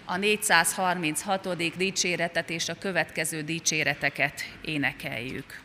Speaker 3: a 436. dicséretet és a következő dicséreteket énekeljük.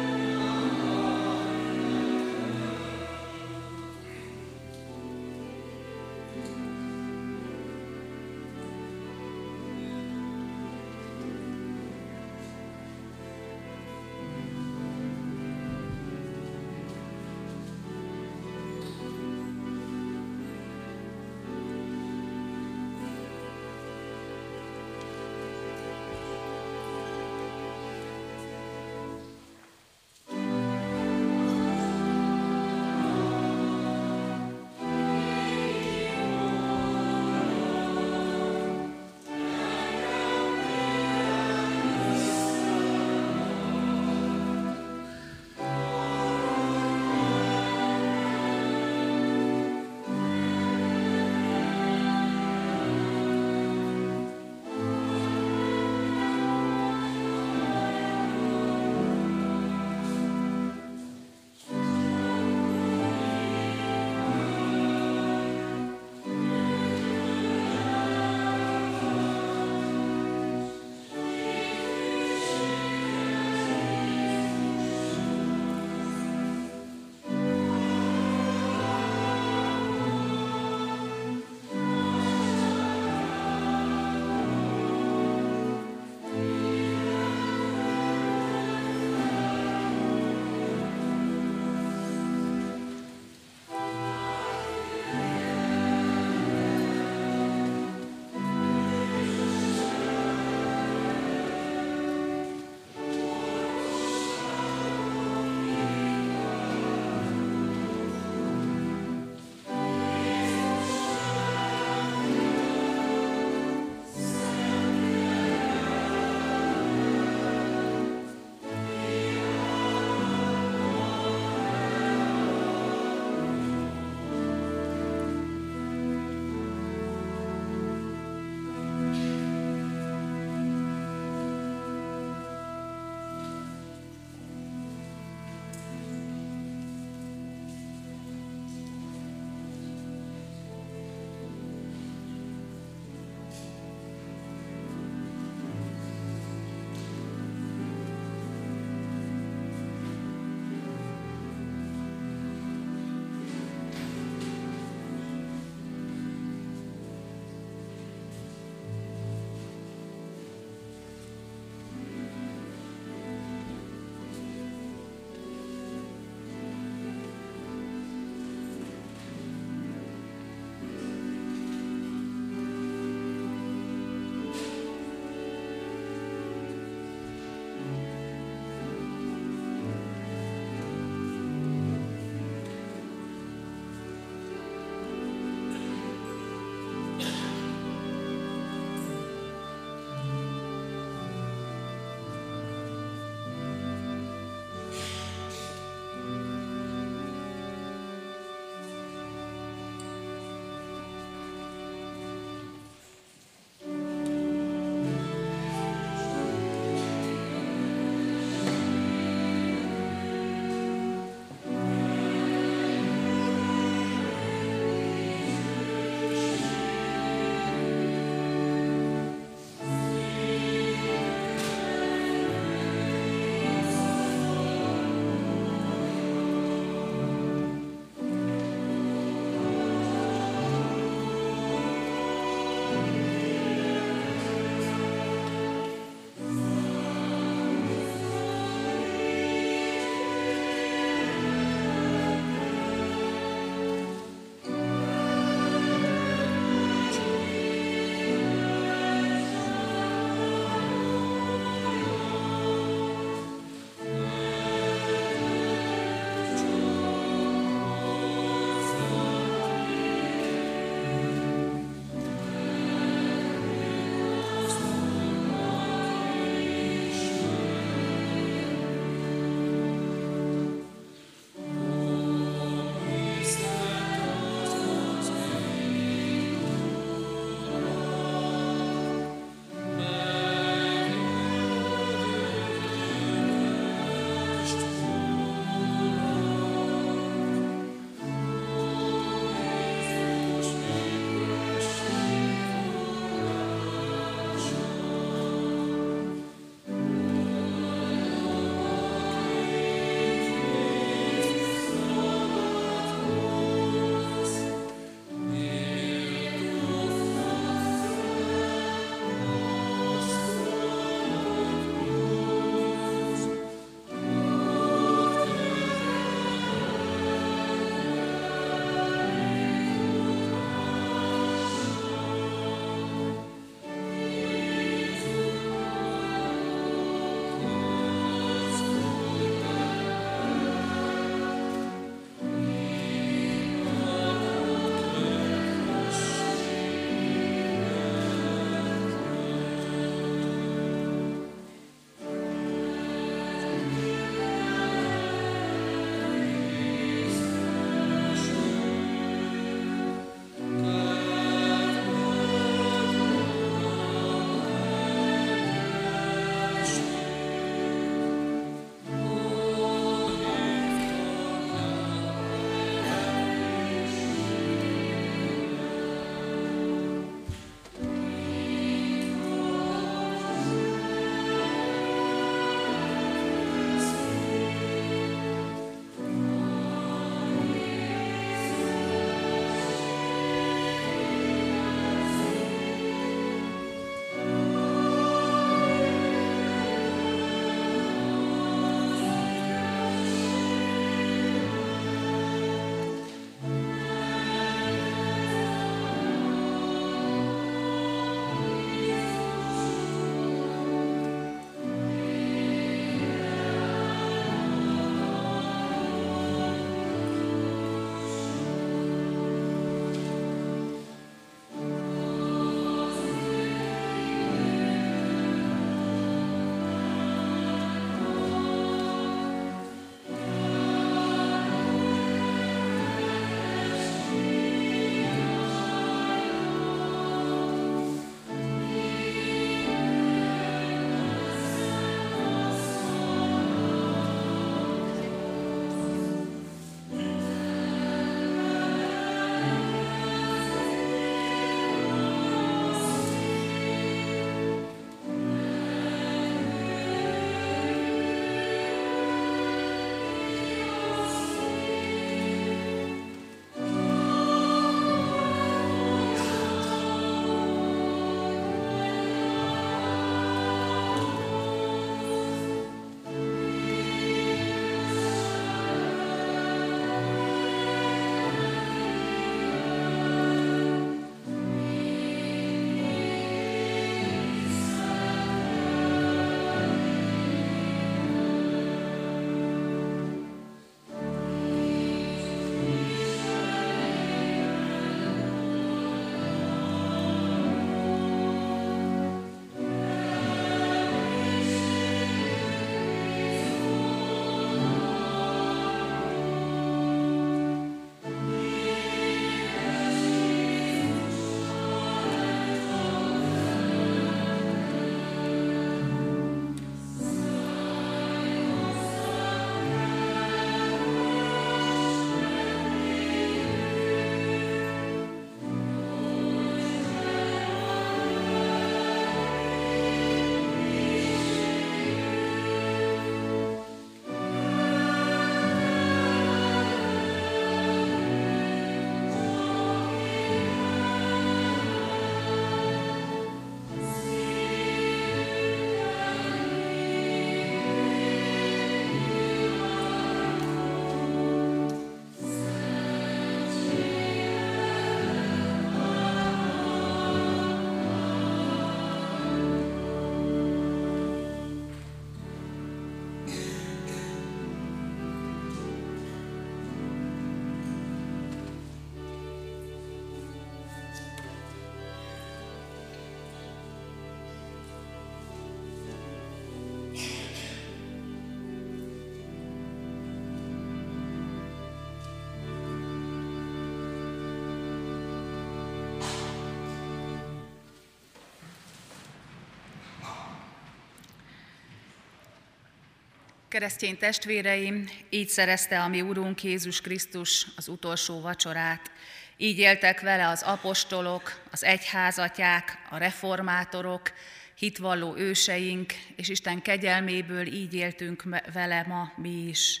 Speaker 3: Keresztény testvéreim, így szerezte a mi Urunk Jézus Krisztus az utolsó vacsorát. Így éltek vele az apostolok, az egyházatják, a reformátorok, hitvalló őseink, és Isten kegyelméből így éltünk vele ma mi is.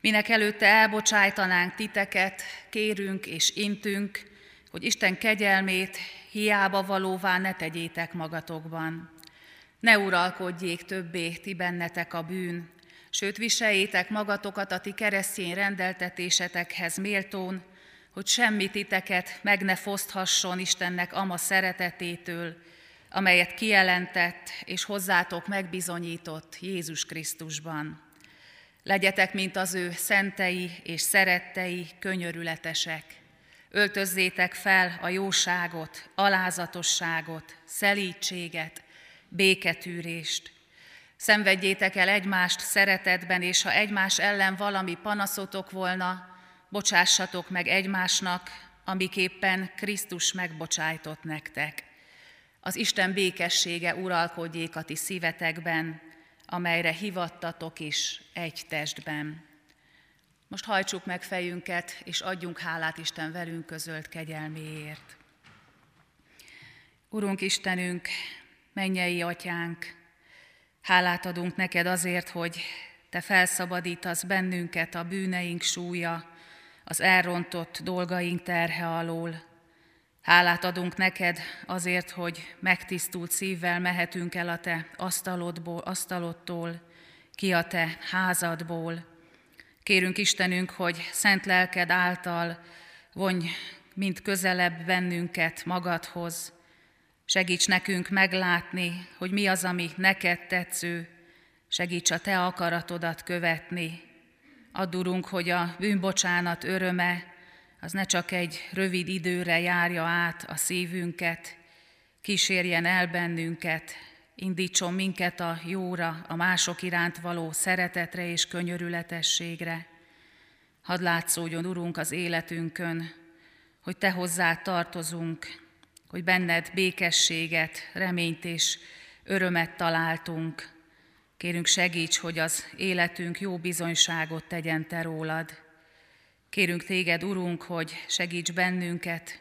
Speaker 3: Minek előtte elbocsájtanánk titeket, kérünk és intünk, hogy Isten kegyelmét hiába valóvá ne tegyétek magatokban. Ne uralkodjék többé ti bennetek a bűn, sőt viseljétek magatokat a ti keresztény rendeltetésetekhez méltón, hogy semmi titeket meg ne foszthasson Istennek ama szeretetétől, amelyet kijelentett és hozzátok megbizonyított Jézus Krisztusban. Legyetek, mint az ő szentei és szerettei, könyörületesek. Öltözzétek fel a jóságot, alázatosságot, szelítséget, béketűrést. Szenvedjétek el egymást szeretetben, és ha egymás ellen valami panaszotok volna, bocsássatok meg egymásnak, amiképpen Krisztus megbocsájtott nektek. Az Isten békessége uralkodjék a ti szívetekben, amelyre hivattatok is egy testben. Most hajtsuk meg fejünket, és adjunk hálát Isten velünk közölt kegyelméért. Urunk Istenünk, mennyei atyánk, hálát adunk neked azért, hogy te felszabadítasz bennünket a bűneink súlya, az elrontott dolgaink terhe alól. Hálát adunk neked azért, hogy megtisztult szívvel mehetünk el a te asztalodból, asztalodtól, ki a te házadból. Kérünk Istenünk, hogy szent lelked által vonj mint közelebb bennünket magadhoz. Segíts nekünk meglátni, hogy mi az, ami neked tetsző, segíts a te akaratodat követni, Add, Urunk, hogy a bűnbocsánat öröme az ne csak egy rövid időre járja át a szívünket, kísérjen el bennünket, indítson minket a jóra, a mások iránt való szeretetre és könyörületességre. Hadd látszódjon, Urunk, az életünkön, hogy Te hozzá tartozunk, hogy benned békességet, reményt és örömet találtunk, Kérünk segíts, hogy az életünk jó bizonyságot tegyen Te rólad. Kérünk Téged, Urunk, hogy segíts bennünket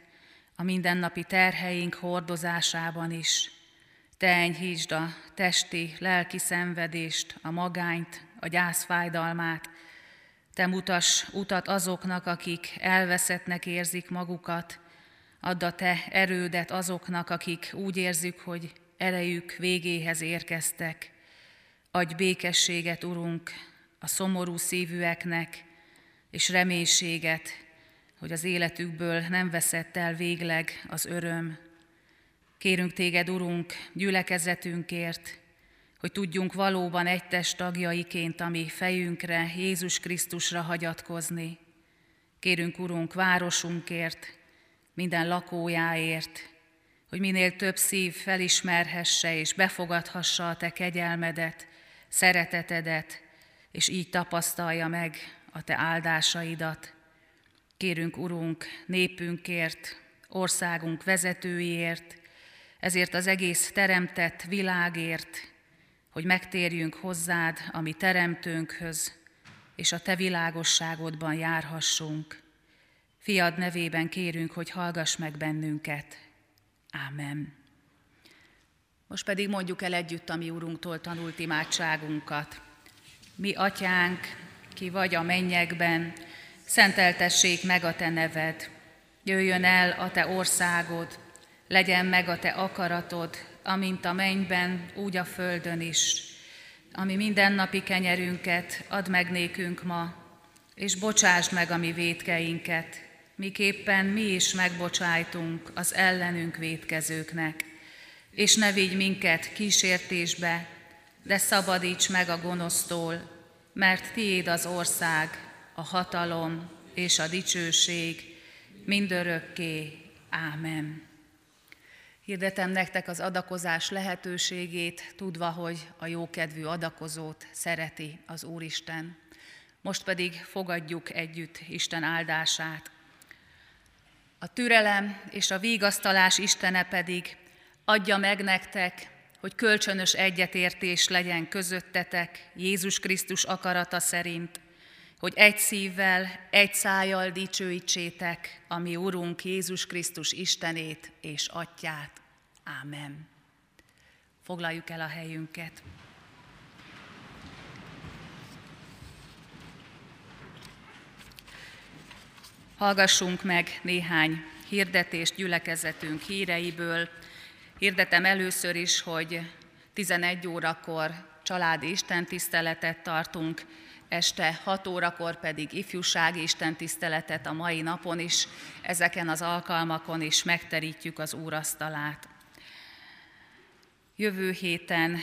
Speaker 3: a mindennapi terheink hordozásában is. Te enyhítsd a testi, lelki szenvedést, a magányt, a gyászfájdalmát. Te mutass utat azoknak, akik elveszettnek érzik magukat. Add a Te erődet azoknak, akik úgy érzik, hogy erejük végéhez érkeztek. Adj békességet, Urunk, a szomorú szívűeknek, és reménységet, hogy az életükből nem veszett el végleg az öröm. Kérünk téged, Urunk, gyülekezetünkért, hogy tudjunk valóban egy test tagjaiként a mi fejünkre, Jézus Krisztusra hagyatkozni. Kérünk, Urunk, városunkért, minden lakójáért, hogy minél több szív felismerhesse és befogadhassa a Te kegyelmedet, szeretetedet, és így tapasztalja meg a Te áldásaidat. Kérünk, Urunk, népünkért, országunk vezetőiért, ezért az egész teremtett világért, hogy megtérjünk hozzád, ami teremtőnkhöz, és a Te világosságodban járhassunk. Fiad nevében kérünk, hogy hallgass meg bennünket. Ámen. Most pedig mondjuk el együtt a mi Urunktól tanult imádságunkat. Mi, Atyánk, ki vagy a mennyekben, szenteltessék meg a Te neved. Jöjjön el a Te országod, legyen meg a Te akaratod, amint a mennyben, úgy a földön is. Ami mindennapi kenyerünket add meg nékünk ma, és bocsásd meg a mi védkeinket, miképpen mi is megbocsájtunk az ellenünk védkezőknek és ne vigy minket kísértésbe, de szabadíts meg a gonosztól, mert tiéd az ország, a hatalom és a dicsőség mindörökké. Ámen. Hirdetem nektek az adakozás lehetőségét, tudva, hogy a jókedvű adakozót szereti az Úristen. Most pedig fogadjuk együtt Isten áldását. A türelem és a vígasztalás Istene pedig adja meg nektek hogy kölcsönös egyetértés legyen közöttetek Jézus Krisztus akarata szerint, hogy egy szívvel, egy szájjal dicsőítsétek a mi Urunk Jézus Krisztus Istenét és Atyát. Ámen. Foglaljuk el a helyünket. Hallgassunk meg néhány hirdetést gyülekezetünk híreiből. Hirdetem először is, hogy 11 órakor családi istentiszteletet tartunk, este 6 órakor pedig ifjúsági istentiszteletet a mai napon is. Ezeken az alkalmakon is megterítjük az úrasztalát. Jövő héten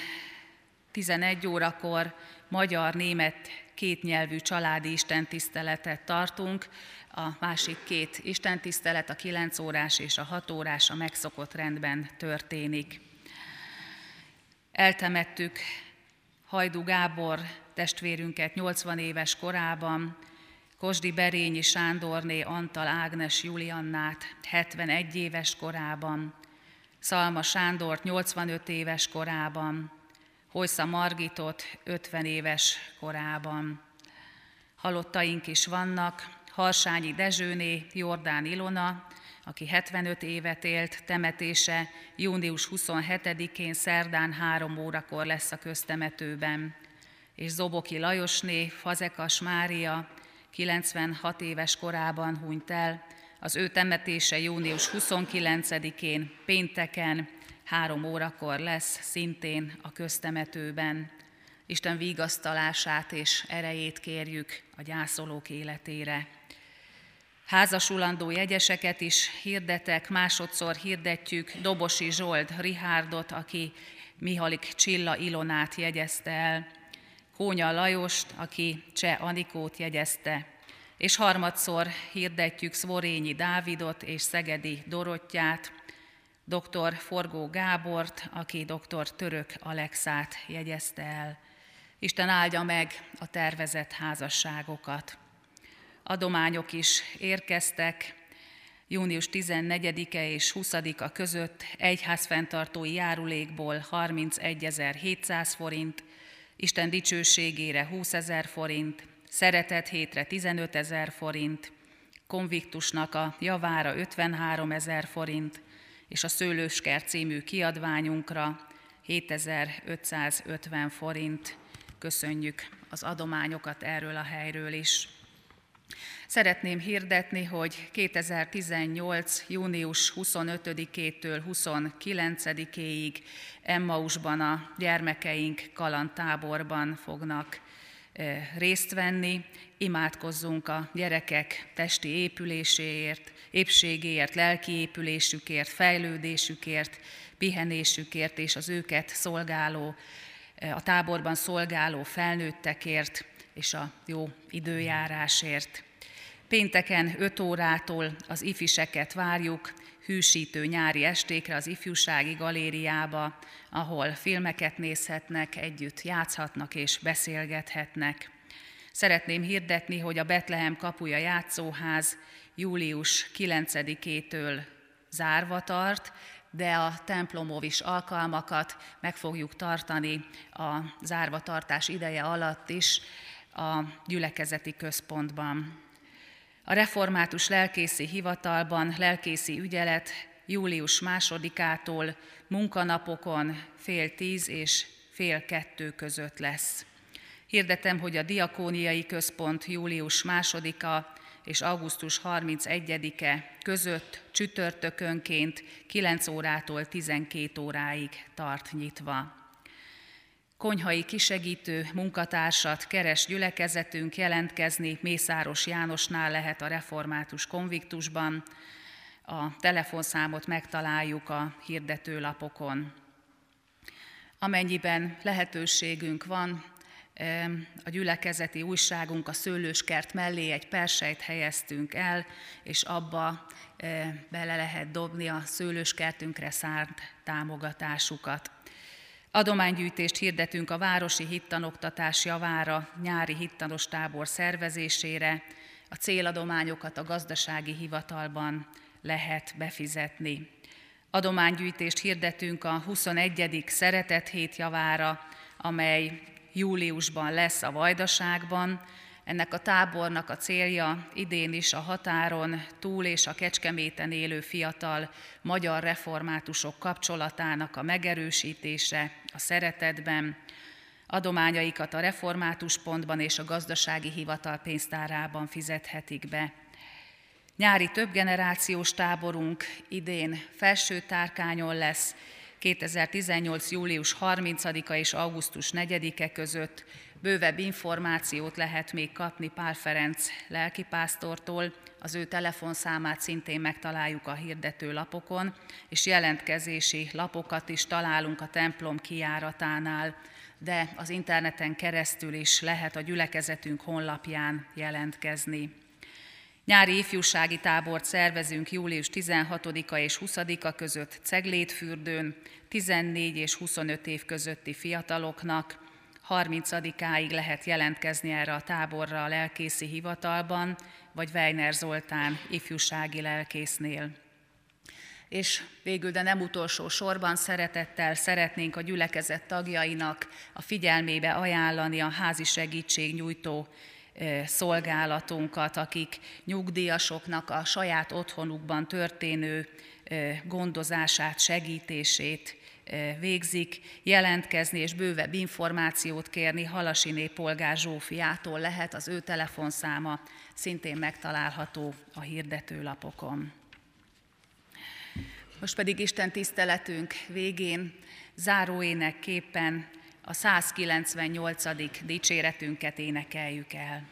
Speaker 3: 11 órakor magyar-német kétnyelvű családi istentiszteletet tartunk. A másik két istentisztelet, a 9 órás és a 6 órás a megszokott rendben történik. Eltemettük Hajdu Gábor testvérünket 80 éves korában, Kosdi Berényi Sándorné Antal Ágnes Juliannát 71 éves korában, Szalma Sándort 85 éves korában, Hojsza Margitot 50 éves korában. Halottaink is vannak, Harsányi Dezsőné, Jordán Ilona, aki 75 évet élt, temetése június 27-én szerdán 3 órakor lesz a köztemetőben. És Zoboki Lajosné, Fazekas Mária, 96 éves korában hunyt el, az ő temetése június 29-én, pénteken, három órakor lesz, szintén a köztemetőben. Isten vigasztalását és erejét kérjük a gyászolók életére. Házasulandó jegyeseket is hirdetek, másodszor hirdetjük Dobosi Zsold Rihárdot, aki Mihalik Csilla Ilonát jegyezte el, Kónya Lajost, aki Cseh Anikót jegyezte, és harmadszor hirdetjük Szvorényi Dávidot és Szegedi Dorottyát, dr. Forgó Gábort, aki dr. Török Alexát jegyezte el. Isten áldja meg a tervezett házasságokat. Adományok is érkeztek, június 14-e és 20-a között egyházfenntartói járulékból 31.700 forint, Isten dicsőségére 20 ezer forint, szeretet hétre 15 ezer forint, konviktusnak a javára 53 ezer forint, és a Szőlőskert című kiadványunkra 7550 forint. Köszönjük az adományokat erről a helyről is. Szeretném hirdetni, hogy 2018. június 25-től 29-éig Emmausban a gyermekeink kalandtáborban fognak részt venni, imádkozzunk a gyerekek testi épüléséért, épségéért, lelki épülésükért, fejlődésükért, pihenésükért és az őket szolgáló, a táborban szolgáló felnőttekért és a jó időjárásért. Pénteken 5 órától az ifiseket várjuk, hűsítő nyári estékre az ifjúsági galériába, ahol filmeket nézhetnek, együtt játszhatnak és beszélgethetnek. Szeretném hirdetni, hogy a Betlehem kapuja játszóház július 9-től zárva tart, de a templomovis alkalmakat meg fogjuk tartani a zárvatartás ideje alatt is a gyülekezeti központban. A református lelkészi hivatalban lelkészi ügyelet július másodikától munkanapokon fél tíz és fél kettő között lesz. Hirdetem, hogy a Diakóniai Központ július másodika és augusztus 31-e között csütörtökönként 9 órától 12 óráig tart nyitva. Konyhai kisegítő munkatársat keres gyülekezetünk jelentkezni Mészáros Jánosnál lehet a református konviktusban. A telefonszámot megtaláljuk a hirdetőlapokon. Amennyiben lehetőségünk van, a gyülekezeti újságunk a szőlőskert mellé egy persejt helyeztünk el, és abba bele lehet dobni a szőlőskertünkre szánt támogatásukat. Adománygyűjtést hirdetünk a Városi Hittanoktatás javára, nyári hittanos tábor szervezésére. A céladományokat a gazdasági hivatalban lehet befizetni. Adománygyűjtést hirdetünk a 21. Szeretet hét javára, amely júliusban lesz a Vajdaságban. Ennek a tábornak a célja idén is a határon túl és a Kecskeméten élő fiatal magyar reformátusok kapcsolatának a megerősítése a szeretetben, adományaikat a református pontban és a gazdasági hivatal pénztárában fizethetik be. Nyári többgenerációs táborunk idén felső tárkányon lesz, 2018. július 30-a és augusztus 4-e között bővebb információt lehet még kapni Pál Ferenc lelkipásztortól, az ő telefonszámát szintén megtaláljuk a hirdető lapokon, és jelentkezési lapokat is találunk a templom kiáratánál, de az interneten keresztül is lehet a gyülekezetünk honlapján jelentkezni. Nyári ifjúsági tábort szervezünk július 16-a és 20-a között Ceglétfürdőn, 14 és 25 év közötti fiataloknak. 30-áig lehet jelentkezni erre a táborra a lelkészi hivatalban, vagy Weiner Zoltán ifjúsági lelkésznél. És végül, de nem utolsó sorban szeretettel szeretnénk a gyülekezet tagjainak a figyelmébe ajánlani a házi segítségnyújtó szolgálatunkat, akik nyugdíjasoknak a saját otthonukban történő gondozását, segítését végzik, jelentkezni és bővebb információt kérni Halasiné polgár Zsófiától lehet, az ő telefonszáma szintén megtalálható a hirdetőlapokon. Most pedig Isten tiszteletünk végén záróénekképpen a 198. dicséretünket énekeljük el.